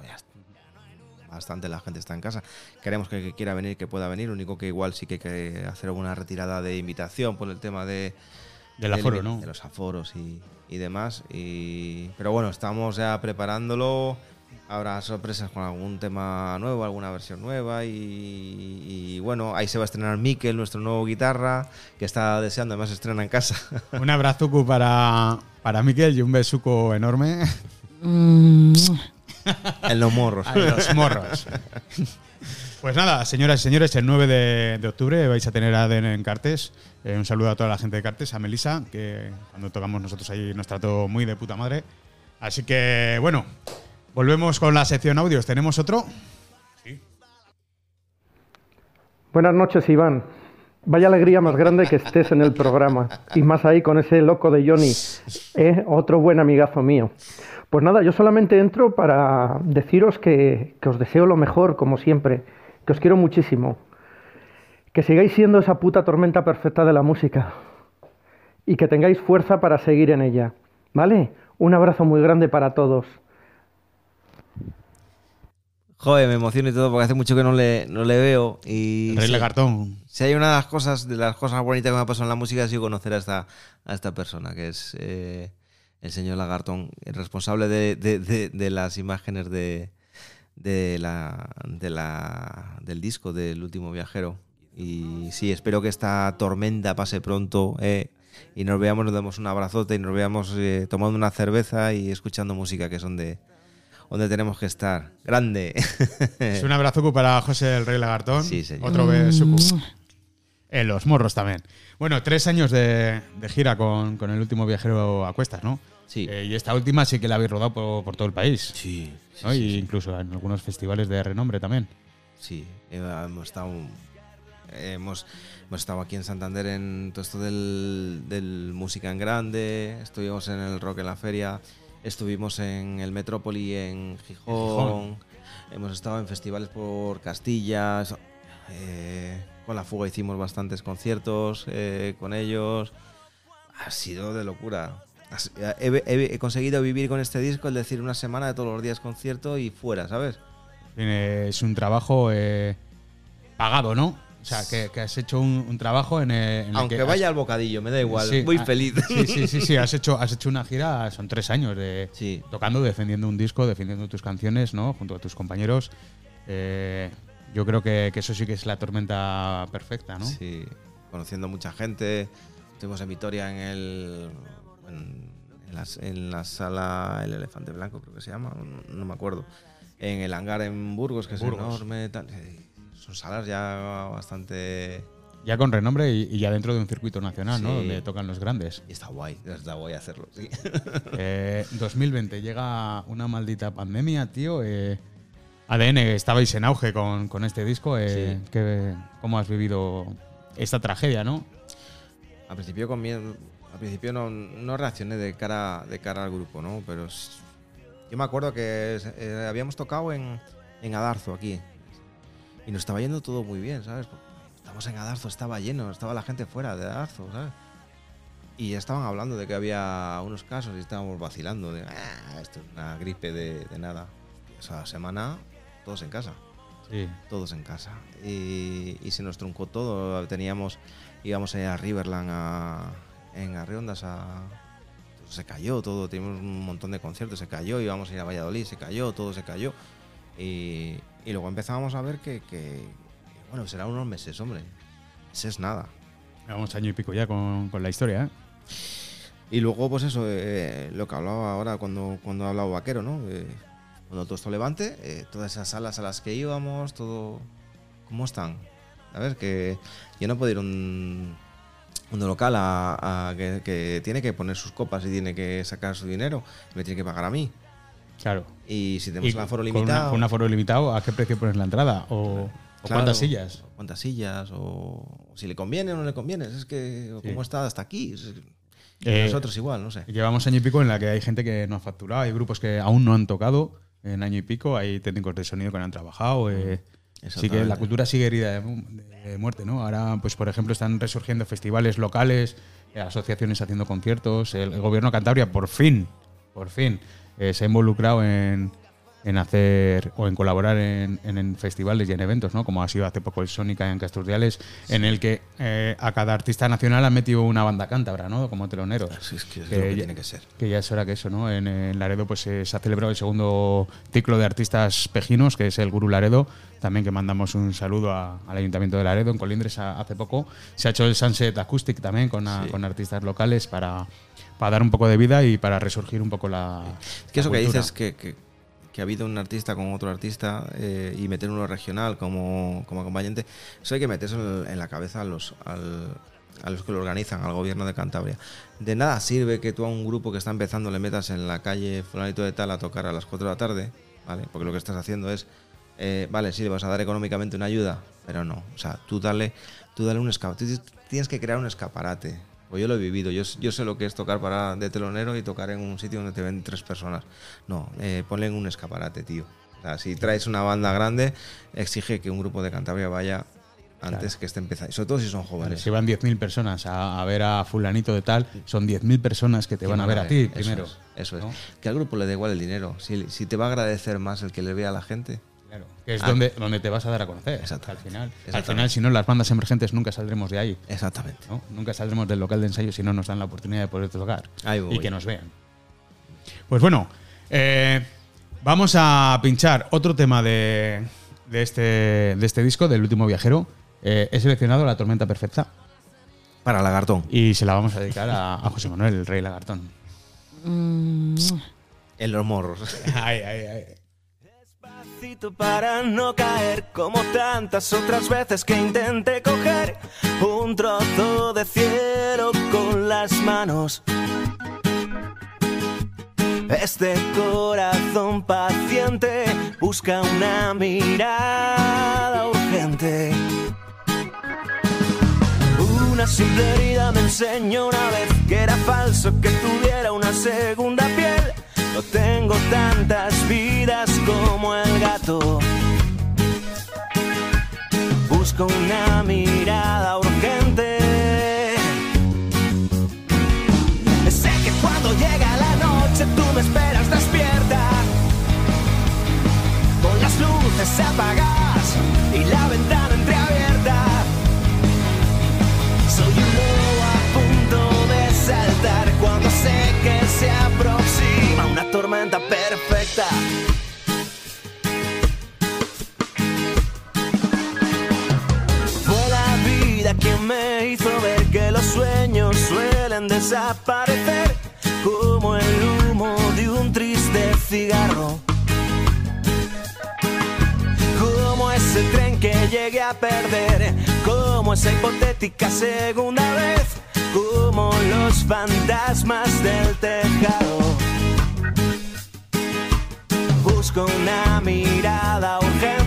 Bastante la gente está en casa. Queremos que que quiera venir, que pueda venir. Lo único que igual sí que hay que hacer alguna retirada de invitación por el tema de, Del del aforo, ¿no? De los aforos y, y demás. Y, pero bueno, estamos ya preparándolo. Habrá sorpresas con algún tema nuevo, alguna versión nueva. Y, y bueno, ahí se va a estrenar Mikel, nuestro nuevo guitarra, que está deseando, además estrena en casa. Un abrazo para, para Miquel y un besuco enorme en los morros. a los morros. Pues nada, señoras y señores, el 9 de, de octubre vais a tener ADN en Cartes. Eh, un saludo a toda la gente de Cartes, a Melissa, que cuando tocamos nosotros ahí nos trató muy de puta madre. Así que, bueno, volvemos con la sección audios. ¿Tenemos otro? Buenas noches, Iván. Vaya alegría más grande que estés en el programa. Y más ahí con ese loco de Johnny. ¿eh? Otro buen amigazo mío. Pues nada, yo solamente entro para deciros que, que os deseo lo mejor, como siempre, que os quiero muchísimo, que sigáis siendo esa puta tormenta perfecta de la música y que tengáis fuerza para seguir en ella, ¿vale? Un abrazo muy grande para todos. Joder, me emociono y todo porque hace mucho que no le, no le veo. Y Rey si- Lagartón. Si hay una de las cosas, de las cosas bonitas que me ha pasado en la música ha sido conocer a esta, a esta persona, que es eh, el señor Lagartón, el responsable de, de- de- de las imágenes de, de la, de la, del disco del último viajero. Y sí, espero que esta tormenta pase pronto eh, y nos veamos, nos demos un abrazote y nos veamos eh, tomando una cerveza y escuchando música, que es donde, donde tenemos que estar. Grande. Es un abrazo para José el Rey Lagartón. Sí, señor. Otro besucu. En los morros también. Bueno, tres años de, de gira con, con el último viajero a cuestas, ¿no? Sí. Eh, y esta última sí que la habéis rodado por, por todo el país. Sí, sí, ¿no? sí, y sí. incluso en algunos festivales de renombre también. Sí, eh, hemos estado, hemos, hemos estado aquí en Santander en todo esto del, del música en grande, estuvimos en el rock en la feria, estuvimos en el Metrópoli en Gijón, Gijón. hemos estado en festivales por Castilla, eh, con la fuga hicimos bastantes conciertos eh, con ellos, ha sido de locura. Has- He, he- he conseguido vivir con este disco, es decir, una semana de todos los días concierto y fuera, ¿sabes? Eh, Es un trabajo eh, pagado, ¿no? O sea, que, que has hecho un, un trabajo en, el- en el Aunque que has- vaya al bocadillo, me da igual, Sí, muy ah, feliz. Sí, sí, sí, sí, Has hecho, has hecho una gira, son tres años de Sí. tocando, defendiendo un disco, defendiendo tus canciones, ¿no? Junto a tus compañeros. Eh, yo creo que, que eso sí que es la tormenta perfecta, ¿no? Sí, conociendo mucha gente. Estuvimos en Vitoria en el. En, en la, en la sala El Elefante Blanco, creo que se llama, no, no me acuerdo. En el hangar en Burgos, que Burgos. es enorme. Tal. Eh, Son salas ya bastante. Ya con renombre y, y ya dentro de un circuito nacional, ¿no? Donde tocan los grandes. Y está guay, está guay hacerlo, sí. Eh, 2020 llega una maldita pandemia, tío. eh, ADN, estabais en auge con, con este disco. eh, Sí. ¿qué- ¿Cómo has vivido esta tragedia, no? Al principio con miedo- al principio no, no reaccioné de cara, de cara al grupo, ¿no? Pero yo me acuerdo que eh, habíamos tocado en, en Adarzo aquí. Y nos estaba yendo todo muy bien, ¿sabes? Estamos en Adarzo, estaba lleno, estaba la gente fuera de Adarzo, ¿sabes? Y ya estaban hablando de que había unos casos y estábamos vacilando de, "Ah, esto es una gripe de, de nada. Esa semana, todos en casa Sí. todos en casa. Y, y se nos truncó todo. Teníamos, íbamos a ir a Riverland a, en Arriondas a. Se cayó todo, teníamos un montón de conciertos, se cayó, íbamos a ir a Valladolid, se cayó, todo se cayó. Y, y luego empezábamos a ver que, que, bueno, será unos meses, hombre. Meses nada. Llevamos año y pico ya con, con la historia, ¿eh? Y luego, pues eso, eh, lo que hablaba ahora cuando, cuando ha hablado Vaquero, ¿no? Eh, cuando todo esto levante, eh, todas esas salas a las que íbamos, todo. ¿Cómo están? A ver, que yo no puedo ir un, un local a, a que, que tiene que poner sus copas y tiene que sacar su dinero, me tiene que pagar a mí. Claro. Y si tenemos Y un aforo una- limitado. Con un aforo limitado, ¿a qué precio pones la entrada? ¿O, o Claro, cuántas sillas? ¿Cuántas sillas? O, o si le conviene o no le conviene. Es que, o Sí. cómo está hasta aquí. Es- Eh, nosotros igual, no sé. Llevamos año y pico en la que hay gente que no ha facturado, hay grupos que aún no han tocado en año y pico, hay técnicos de sonido que no han trabajado. eh, sí que la cultura sigue herida de, de muerte, ¿no? Ahora, pues por ejemplo, están resurgiendo festivales locales, eh, asociaciones haciendo conciertos. El, el gobierno de Cantabria, por fin, por fin, eh, se ha involucrado en, en hacer o en colaborar en, en- en festivales y en eventos, ¿no? Como ha sido hace poco el Sónica en Casturdiales, en el que eh, a cada artista nacional han metido una banda cántabra, ¿no? Como teloneros. Sí, es que es Que lo que ya- tiene que ser. que ya es hora que eso, ¿no? En, en Laredo pues eh, se ha celebrado el segundo ciclo de artistas pejinos, que es el Guru Laredo, también que mandamos un saludo a- al Ayuntamiento de Laredo, en Colindres a- hace poco. Se ha hecho el Sunset Acoustic también con, a- Sí. con artistas locales para, para dar un poco de vida y para resurgir un poco la... Es que la eso que dices que, que, que ha habido un artista con otro artista eh, y meter uno regional como, como acompañante, eso hay que meterse en, en la cabeza a los, al- a los que lo organizan, al gobierno de Cantabria. De nada sirve que tú a un grupo que está empezando le metas en la calle fulanito de tal a tocar a las 4 de la tarde, ¿vale? Porque lo que estás haciendo es, eh, vale, sí, le vas a dar económicamente una ayuda, pero no. O sea, tú dale, tú dale un escaparate. Tienes que crear un escaparate. Pues yo lo he vivido, yo, yo sé lo que es tocar para de telonero y tocar en un sitio donde te ven tres personas. No, eh, ponle en un escaparate, tío. O sea, si traes una banda grande, exige que un grupo de Cantabria vaya antes que esté empezando. Sobre todo si son jóvenes. Si van 10.000 personas a, a ver a fulanito de tal, son 10.000 personas que te van a ver a ti Eso primero. es, Eso es. Que al grupo le da igual el dinero. Si, si te va a agradecer más el que le vea a la gente, Claro, que es Ah. donde, donde te vas a dar a conocer. Al final, al final, si no, las bandas emergentes nunca saldremos de ahí. exactamente. ¿no? Nunca saldremos del local de ensayo si no nos dan la oportunidad de poder tocar Ahí voy. y que nos vean. Pues bueno, eh, vamos a pinchar otro tema de, de este, de este disco, del último viajero. Eh, he seleccionado La Tormenta Perfecta Para Lagartón. y se la vamos a dedicar a, a José Manuel, el Rey Lagartón. Mm, En los morros. Ay, ay, ay. Para no caer como tantas otras veces que intenté coger un trozo de cielo con las manos. Este corazón paciente busca una mirada urgente. Una simple herida me enseñó una vez que era falso que tuviera una segunda piel. No tengo tantas vidas como el gato. Busco una mirada urgente. Sé que cuando llega la noche tú me esperas despierta. Con las luces apagadas y la ventana entreabierta. Soy un lobo a punto de saltar cuando sé que se una tormenta perfecta. Fue la vida quien me hizo ver que los sueños suelen desaparecer como el humo de un triste cigarro. Como ese tren que llegué a perder, como esa hipotética segunda vez, como los fantasmas del tejado. Busco una mirada urgente.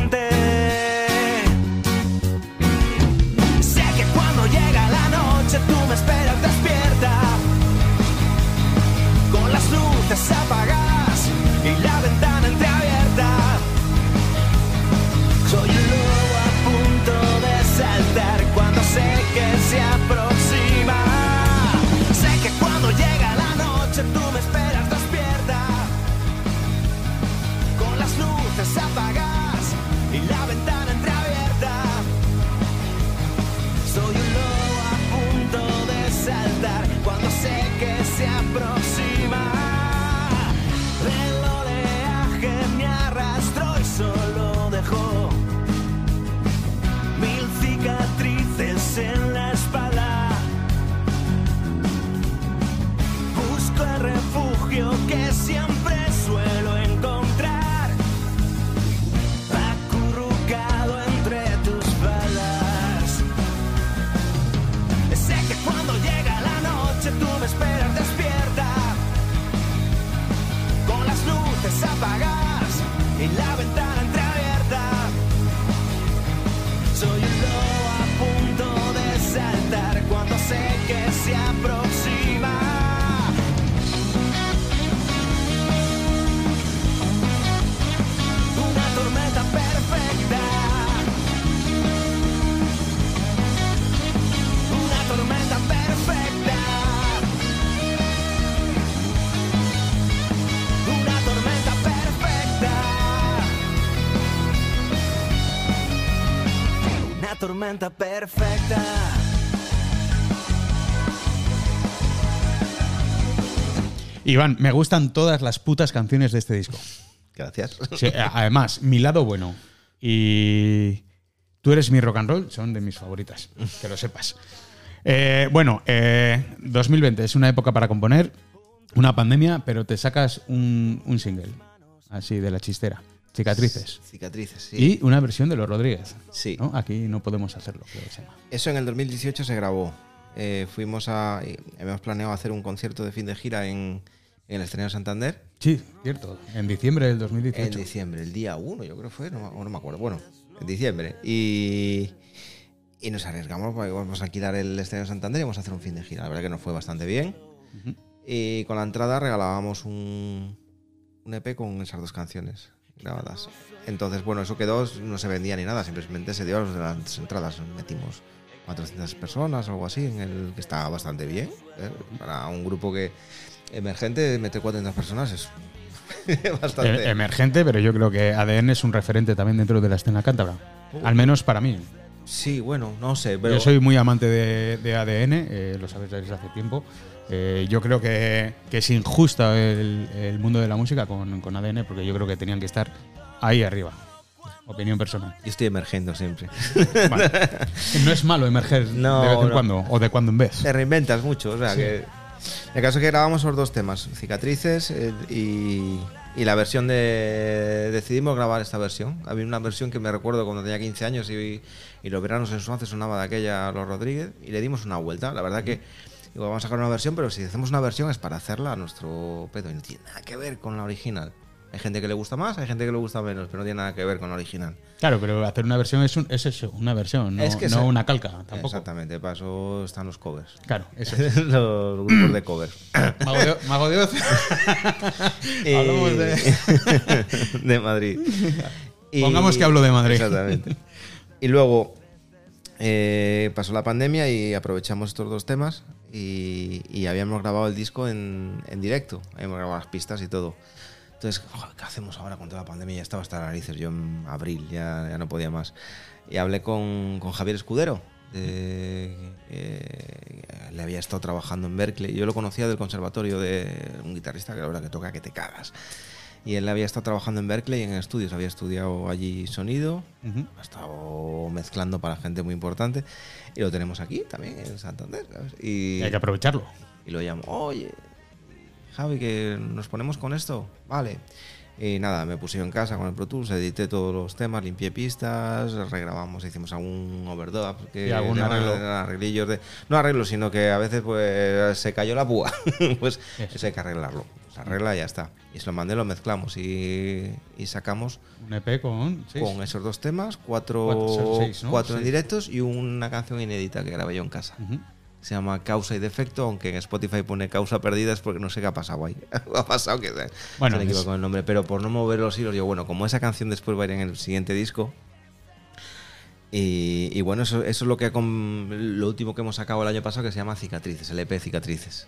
Tormenta perfecta. Iván, me gustan todas las putas canciones de este disco. Gracias. Sí, además, mi lado bueno y tú eres mi rock and roll son de mis favoritas, que lo sepas. Eh, bueno, eh, 2020 es una época para componer, una pandemia, pero te sacas un, un single, así de la chistera, cicatrices. Cicatrices, sí. Y una versión de los Rodríguez. Sí. ¿no? Aquí no podemos hacerlo, creo que se llama. Eso en el 2018 se grabó. Eh, fuimos a. Habíamos planeado hacer un concierto de fin de gira en, en el Escenario Santander Sí, cierto. En diciembre del 2018. en diciembre, el día 1, yo creo que fue, no, me- no me acuerdo. Bueno, en diciembre. Y. Y nos arriesgamos, porque vamos a alquilar el Estadio de Santander y vamos a hacer un fin de gira. La verdad que nos fue bastante bien. Y con la entrada regalábamos un, un EP con esas dos canciones grabadas. Entonces, bueno, eso quedó, no se vendía ni nada, simplemente se dio las entradas. Metimos 400 personas o algo así, en el que estaba bastante bien. ¿eh? Para un grupo que emergente, meter 400 personas es bastante. Eh, emergente, pero yo creo que ADN es un referente también dentro de la escena cántabra. Al menos para mí. Sí, bueno, no sé, pero Yo soy muy amante de, de ADN, eh, lo sabéis desde hace tiempo. Eh, yo creo que, que es injusta el, el mundo de la música con, con ADN, porque yo creo que tenían que estar ahí arriba. Opinión personal. yo estoy emergiendo siempre. Vale. no es malo emerger No, de vez en no. cuando, o de cuando en vez. Te reinventas mucho, o sea Sí. que. El caso es que grabamos los dos temas, cicatrices eh, y, y la versión de. Decidimos grabar esta versión. Había una versión que me recuerdo cuando tenía 15 años y, y los veranos en Suances sonaba de aquella a los Rodríguez y le dimos una vuelta. La verdad que. Digo, vamos a sacar una versión, pero si hacemos una versión es para hacerla a nuestro pedo y no tiene nada que ver con la original. Hay gente que le gusta más, hay gente que le gusta menos, pero no tiene nada que ver con la original. Claro, pero hacer una versión es, un- es eso, una versión, no, Es que no se- una calca tampoco. Exactamente, para eso están los covers. Claro, eso es. los grupos de covers. Mago de, Mago de Oz. Hablamos de. de Madrid. Pongamos que hablo de Madrid. Exactamente. Y luego eh, pasó la pandemia y aprovechamos estos dos temas y, habíamos grabado el disco en, directo. Habíamos grabado las pistas y todo. Entonces, ¿qué hacemos ahora con toda la pandemia? Ya estaba hasta las narices. Yo en abril ya, no podía más. Y hablé con, Javier Escudero. de- eh, le había estado trabajando en Berkeley. Yo lo conocía del conservatorio de un guitarrista que la verdad que toca que te cagas. Y él había estado trabajando en Berkeley en estudios, había estudiado allí sonido, ha estado mezclando para gente muy importante y lo tenemos aquí también en Santander. ¿sabes? Y, Hay que aprovecharlo. y lo llamo, oye, Javi, que nos ponemos con esto, vale. Y nada, me puse yo en casa con el Pro Tools, edité todos los temas, limpié pistas, regrabamos, hicimos algún overdub, que Y algún arreglo. arreglillos de, no arreglos, sino que a veces pues se cayó la púa, pues eso hay que arreglarlo, se arregla y ya está. Y se lo mandé, lo mezclamos y, y sacamos Un EP con. con esos dos temas, cuatro, Cuatro, son seis, ¿no? cuatro en directos y una canción inédita que grabé yo en casa. Se llama Causa y Defecto, aunque en Spotify pone Causa Perdida es porque no sé qué ha pasado ahí. ha pasado que Bueno, se le es- equivocó el nombre, pero por no mover los hilos, yo, bueno, como esa canción después va a ir en el siguiente disco. Y, y bueno, eso, eso es lo, que lo último que hemos sacado el año pasado que se llama Cicatrices, el EP Cicatrices.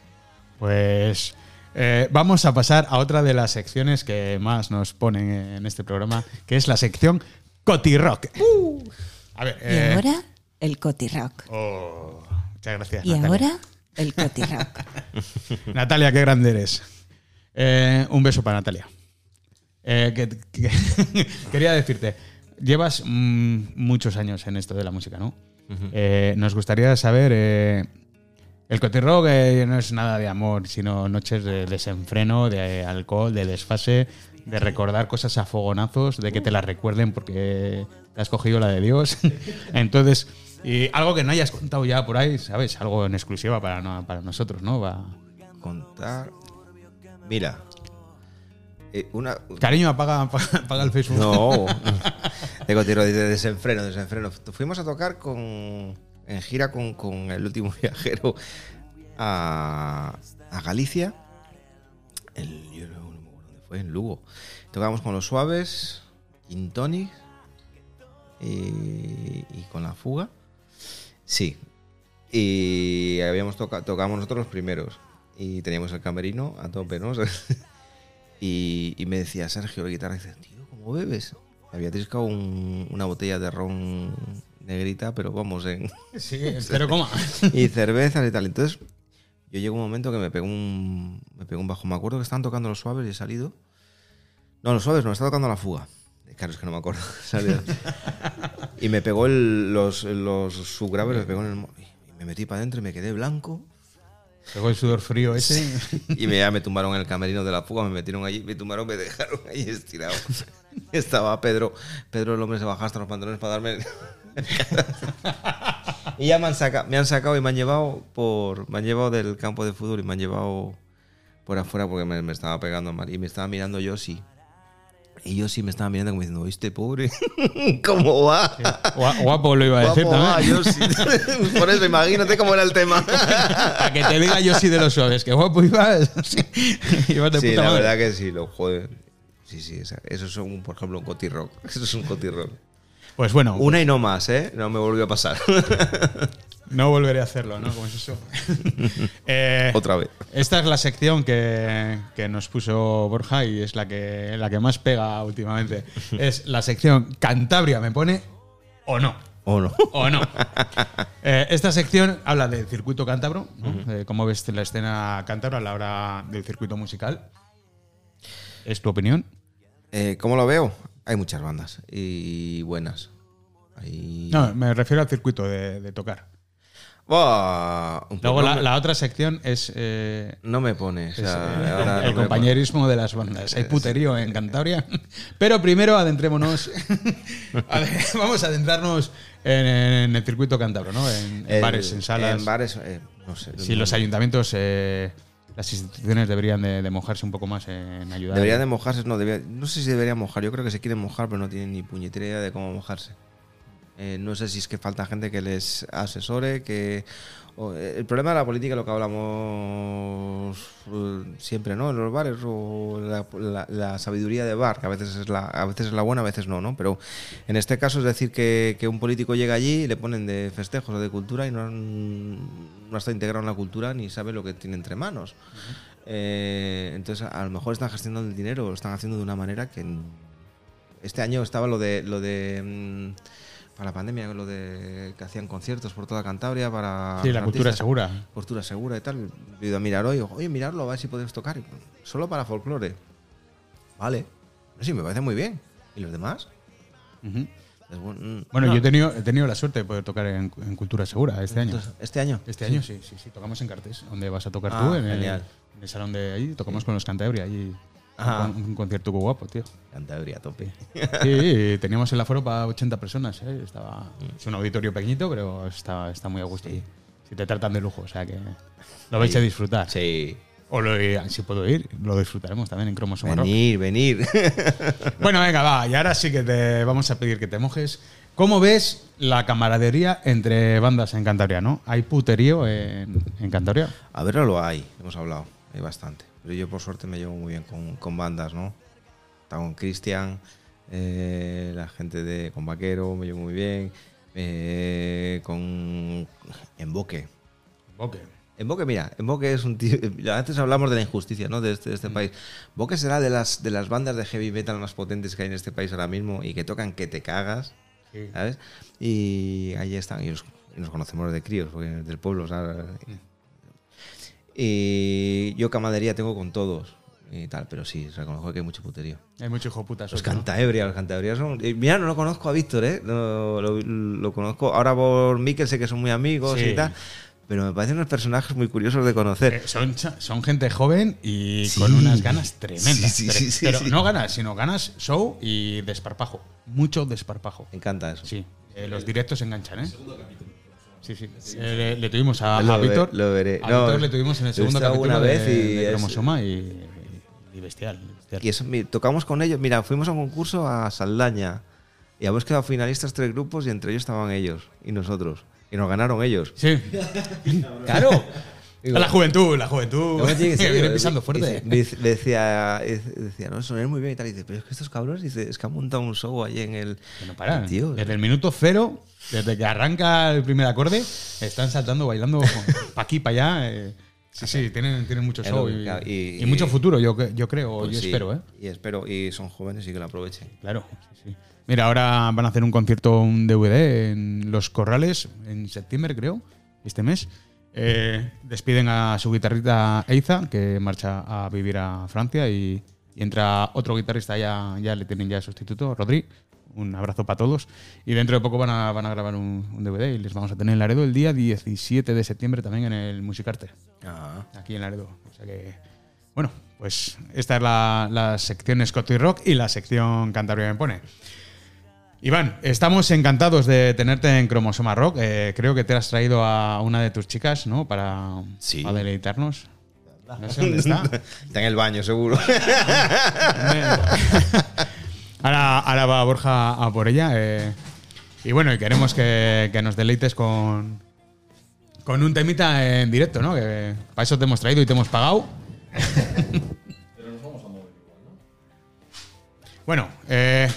Pues eh, vamos a pasar a otra de las secciones que más nos ponen en este programa, que es la sección Cotirock. A ver. Y eh, ahora, el Cotirock. oh, muchas gracias. Y Natalia. ahora, el Cotirock. Natalia, qué grande eres. Eh, un beso para Natalia. Eh, que- que- quería decirte, llevas mm, muchos años en esto de la música, ¿no? Eh, nos gustaría saber, eh, el cotirrock eh, no es nada de amor, sino noches de desenfreno, de alcohol, de desfase, de recordar cosas a fogonazos, de que te las recuerden porque te has cogido la de Dios. Entonces, y algo que no hayas contado ya por ahí, ¿sabes? Algo en exclusiva para, no- para nosotros, ¿no? Va- Contar. Mira. eh, una, Cariño, apaga, apaga, el Facebook. No. Tengo tiro de desenfreno, desenfreno. Fuimos a tocar con, en gira con, con el último viajero a, a Galicia. El, yo no me acuerdo dónde fue, en Lugo. Tocábamos con los suaves, Gin Tonic y, con la fuga. Sí. Y habíamos tocado, tocábamos nosotros los primeros. Y teníamos el camerino a tope, ¿no? Y, y me decía Sergio, la guitarra, dice, tío, ¿cómo bebes? Había triscado un- una botella de ron negrita, pero vamos, en, Sí, pero coma. y cervezas y tal. Entonces, yo llegó un momento que me pegó un, me pegó un bajo. Me acuerdo que estaban tocando los suaves y he salido. No, los suaves no, estaba tocando la fuga. Claro, es que no me acuerdo. Salido. y me pegó el- los, los subgraves, me pegó en el. Y me metí para adentro y me quedé blanco. Pegó el sudor frío ese. Y me, ya me tumbaron en el camerino de la fuga, me metieron allí, me tumbaron, me dejaron ahí estirado. Estaba Pedro, Pedro el hombre se bajaba hasta los pantalones para darme. y ya me han, saca- me han sacado y me han llevado por. Me han llevado del campo de fútbol y me han llevado por afuera porque me, me estaba pegando mal. Y me estaba mirando yo, sí. Y yo sí me estaba mirando como diciendo, ¿viste, pobre? ¿Cómo va? Gua- Guapo lo iba a decir Guapo va, también. sí. Por eso, imagínate cómo era el tema. Para que te diga yo sí de los suaves, que guapo ibas. Sí, ibas de Sí, puta la madre. verdad que sí, lo joder. Sí, sí, esa- eso es un, por ejemplo, un coti rock. Eso es un coti rock. Pues bueno, Una y no más, ¿eh? No me volvió a pasar. no volveré a hacerlo, ¿no? ¿Cómo es eso? Eh, Otra vez. Esta es la sección que, que nos puso Borja y es la que, la que más pega últimamente. Es la sección Cantabria me pone o no. ¿O no? O no. Eh, esta sección habla del circuito cántabro, ¿no? De cómo ves la escena cántabra a la hora del circuito musical. ¿Es tu opinión? Eh, ¿Cómo lo veo? Hay muchas bandas y buenas. Hay... No, me refiero al circuito de, de tocar. Luego la, otra sección es, eh, me, no me pone. o es, sea, eh, ahora el no compañerismo de las bandas. Hay puterío en Cantabria. Pero primero adentrémonos. ade- Vamos a adentrarnos en, en el circuito cántabro, ¿no? En, bares, en salas. En bares, eh, no sé. Si los ayuntamientos, eh, las instituciones deberían de, mojarse un poco más en ayudar. Deberían de mojarse, no, debería- no sé si deberían mojar. Yo creo que se quieren mojar, pero no tienen ni puñetera idea de cómo mojarse. Eh, no sé si es que falta gente que les asesore, que... eh, el problema de la política, lo que hablamos eh, siempre, ¿no? En los bares, o la, la- la sabiduría de bar, que a veces, es la, a veces es la buena, a veces no, ¿no? Pero en este caso es decir que, que un político llega allí y le ponen de festejos o de cultura y no, han- no está integrado en la cultura ni sabe lo que tiene entre manos. Eh, entonces, a lo mejor están gestionando el dinero, lo están haciendo de una manera que este año estaba lo de lo de mm, para la pandemia, lo de que hacían conciertos por toda Cantabria para Sí, la cultura segura. Cultura segura y tal. He ido a mirar hoy, oye, mirarlo, a ver si podéis tocar. Y, Solo para folclore. Vale. Sí, me parece muy bien. ¿Y los demás? Ujú. Es buen- mm, Bueno, no. yo he tenido, he tenido la suerte de poder tocar en, en Cultura Segura este año. ¿Este año? Este año sí, sí, sí. Tocamos en Cartés, donde vas a tocar Ah, tú, en el, en el salón de ahí. Tocamos con los Cantabria allí. Ajá. Un, un concierto muy guapo, tío. Cantabria, tope. Sí, teníamos el aforo para 80 personas. ¿eh? Estaba, es un auditorio pequeñito, pero está, está muy a gusto. Si te tratan de lujo, o sea que lo vais a disfrutar. Sí. O lo, si puedo ir, lo disfrutaremos también en Cromosoma. Venir, venir. Bueno, venga, va. Y ahora sí que te vamos a pedir que te mojes. ¿Cómo ves la camaradería entre bandas en Cantabria, no? ¿Hay puterío en, en Cantabria? A ver, lo hay, hemos hablado, hay bastante. Pero yo por suerte me llevo muy bien con, con bandas, ¿no? Está con Cristian, eh, la gente de con Vaquero, me llevo muy bien. eh, con Emboque. Ok. Emboque, mira, Emboque es un tío. Antes hablamos de la injusticia, ¿no? De este, de este país. Emboque será de las, de las bandas de heavy metal más potentes que hay en este país ahora mismo y que tocan que te cagas, Sí. ¿sabes? Y ahí están, y nos, y nos conocemos de críos, porque del pueblo, ¿sabes? Y yo camadería tengo con todos y tal, pero sí, reconozco que hay mucho puterío. Hay mucho hijo puta. Los suelto, ¿no? los cantabrias son. y mira, no lo conozco a Víctor, ¿eh? No, lo, lo conozco. Ahora por Miquel sé que son muy amigos Sí. y tal. Pero me parecen unos personajes muy curiosos de conocer. Eh, son, son gente joven y Sí. con unas ganas tremendas. Sí, sí, Tre- sí, sí, pero sí. no ganas, sino ganas show y desparpajo. Mucho desparpajo. Me encanta eso. Sí, eh, los directos enganchan, ¿eh? Sí, sí. Eh, le, le tuvimos a, Lo a ve- Víctor. lo veré. A No, Víctor le tuvimos en el segundo capítulo alguna de, vez y de es- Cromosoma y, y bestial. bestial. Y eso, tocamos con ellos. Mira, fuimos a un concurso a Saldaña. Y habíamos quedado finalistas tres grupos y entre ellos estaban ellos y nosotros. Y nos ganaron ellos. Sí. ¡Claro! La juventud, la juventud. Que viene pisando fuerte. dice- decía, decía, no, sonar muy bien y tal. Y dice, pero es que estos cabrones, dice, es que han montado un show allí en el. Que no paran. Tío, desde el minuto cero, desde que arranca el primer acorde, están saltando, bailando para aquí, para allá. eh. Sí, sí, tienen, tienen mucho show y, claro, y- y mucho futuro, yo, yo creo, pues yo sí, espero, ¿eh? Y espero, y son jóvenes y que lo aprovechen. Claro, sí, sí. Mira, ahora van a hacer un concierto, un DVD en Los Corrales, en septiembre, creo, este mes. Eh, despiden a su guitarrista Eiza, que marcha a vivir a Francia, y, y entra otro guitarrista, ya, ya le tienen ya sustituto, Rodri. Un abrazo para todos. Y dentro de poco van a, van a grabar un, un DVD y les vamos a tener en Laredo el día 17 de septiembre también en el Musicarte Ah, aquí en Laredo. O sea que, bueno, pues esta es la, la sección Scotty Rock y la sección Cantabria me pone. Iván, estamos encantados de tenerte en Cromosoma Rock. Eh, creo que te has traído a una de tus chicas, ¿no? Para, Sí. para deleitarnos. No sé dónde está. Está en el baño, seguro. Ahora, ahora va Borja a por ella. eh, y bueno, y queremos que, que nos deleites con, con un temita en directo, ¿no? Que para eso te hemos traído y te hemos pagado. Bueno, eh,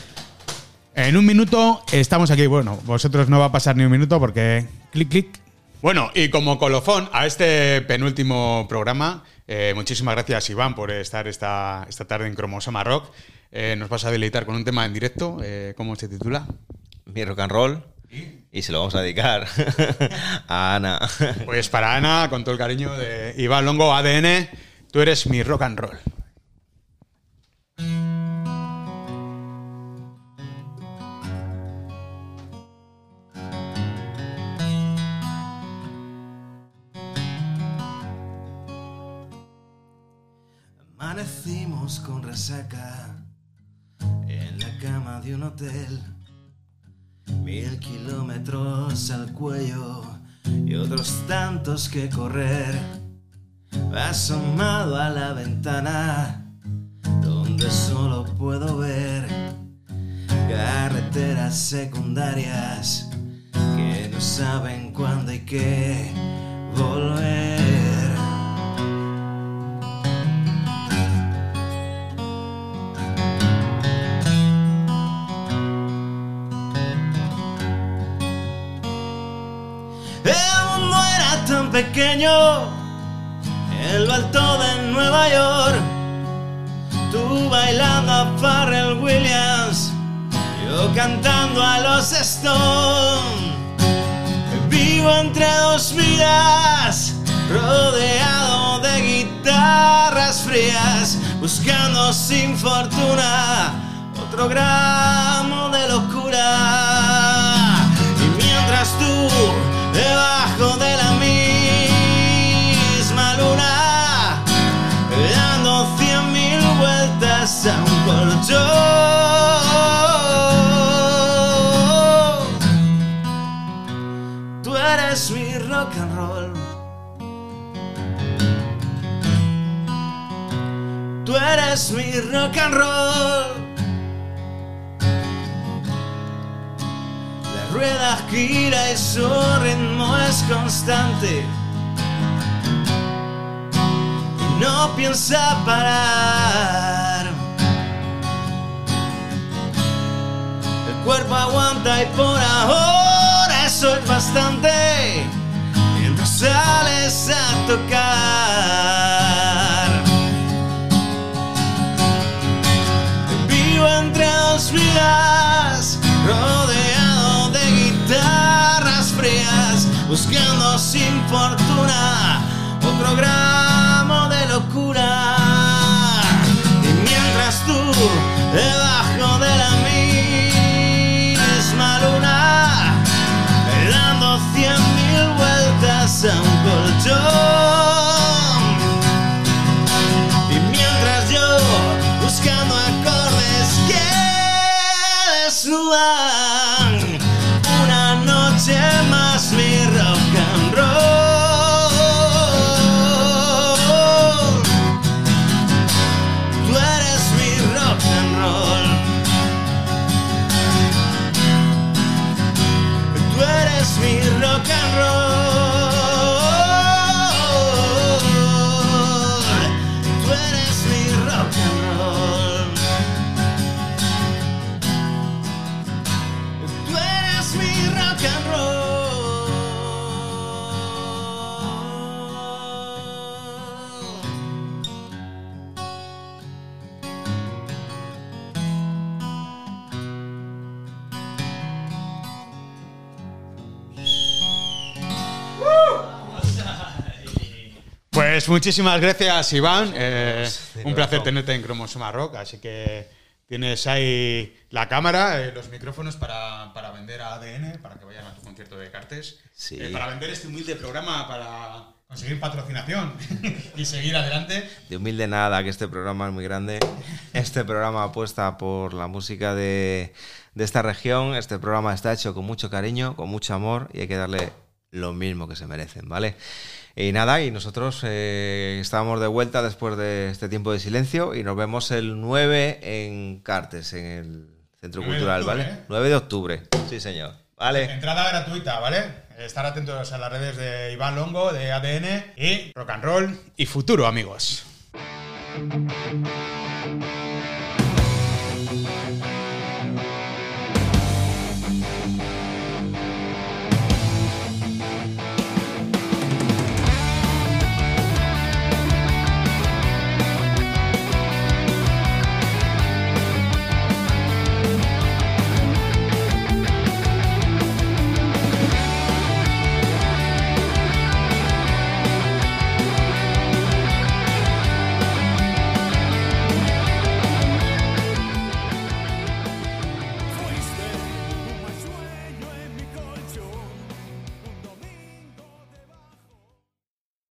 en un minuto estamos aquí. Bueno, vosotros no va a pasar ni un minuto porque clic, clic. Bueno, y como colofón a este penúltimo programa, eh, muchísimas gracias Iván por estar esta, esta tarde en Cromosoma Rock. Eh, nos vas a deleitar con un tema en directo. eh, ¿Cómo se titula? Mi rock and roll. Y se lo vamos a dedicar a Ana. Pues para Ana, con todo el cariño de Iván Longo, ADN, tú eres mi rock and roll. Amanecimos con resaca en la cama de un hotel. Mil kilómetros al cuello y otros tantos que correr. Asomado a la ventana donde solo puedo ver carreteras secundarias que no saben cuándo hay que volver. Pequeño en lo de Nueva York. Tú bailando a Pharrell Williams, yo cantando a los Stones. Vivo entre dos vidas, rodeado de guitarras frías, buscando sin fortuna otro gramo rock and roll. Tú eres mi rock and roll. La rueda gira y su ritmo es constante. Y no piensa parar. El cuerpo aguanta y por ahora es bastante. Sales a tocar. Vivo entre dos vidas, rodeado de guitarras frías, buscando sin fortuna otro gramo de locura. Y mientras tú, mi rock and roll. Muchísimas gracias, Iván. Eh, un placer tenerte en Cromosoma Rock. Así que tienes ahí la cámara, eh, los micrófonos para, para vender a ADN, para que vayan a tu concierto de Cartes. Sí. Eh, para vender este humilde programa, para conseguir patrocinación y seguir adelante. De humilde nada, que este programa es muy grande. Este programa apuesta por la música de, de esta región. Este programa está hecho con mucho cariño, con mucho amor y hay que darle lo mismo que se merecen, ¿vale? Y nada, y nosotros eh, estábamos de vuelta después de este tiempo de silencio y nos vemos el 9 en Cartes, en el Centro 9 de Cultural, octubre, ¿vale? ¿eh? 9 de octubre, sí señor. Vale. Entrada gratuita, ¿vale? Estar atentos a las redes de Iván Longo, de ADN y Rock and Roll y Futuro, amigos. Thank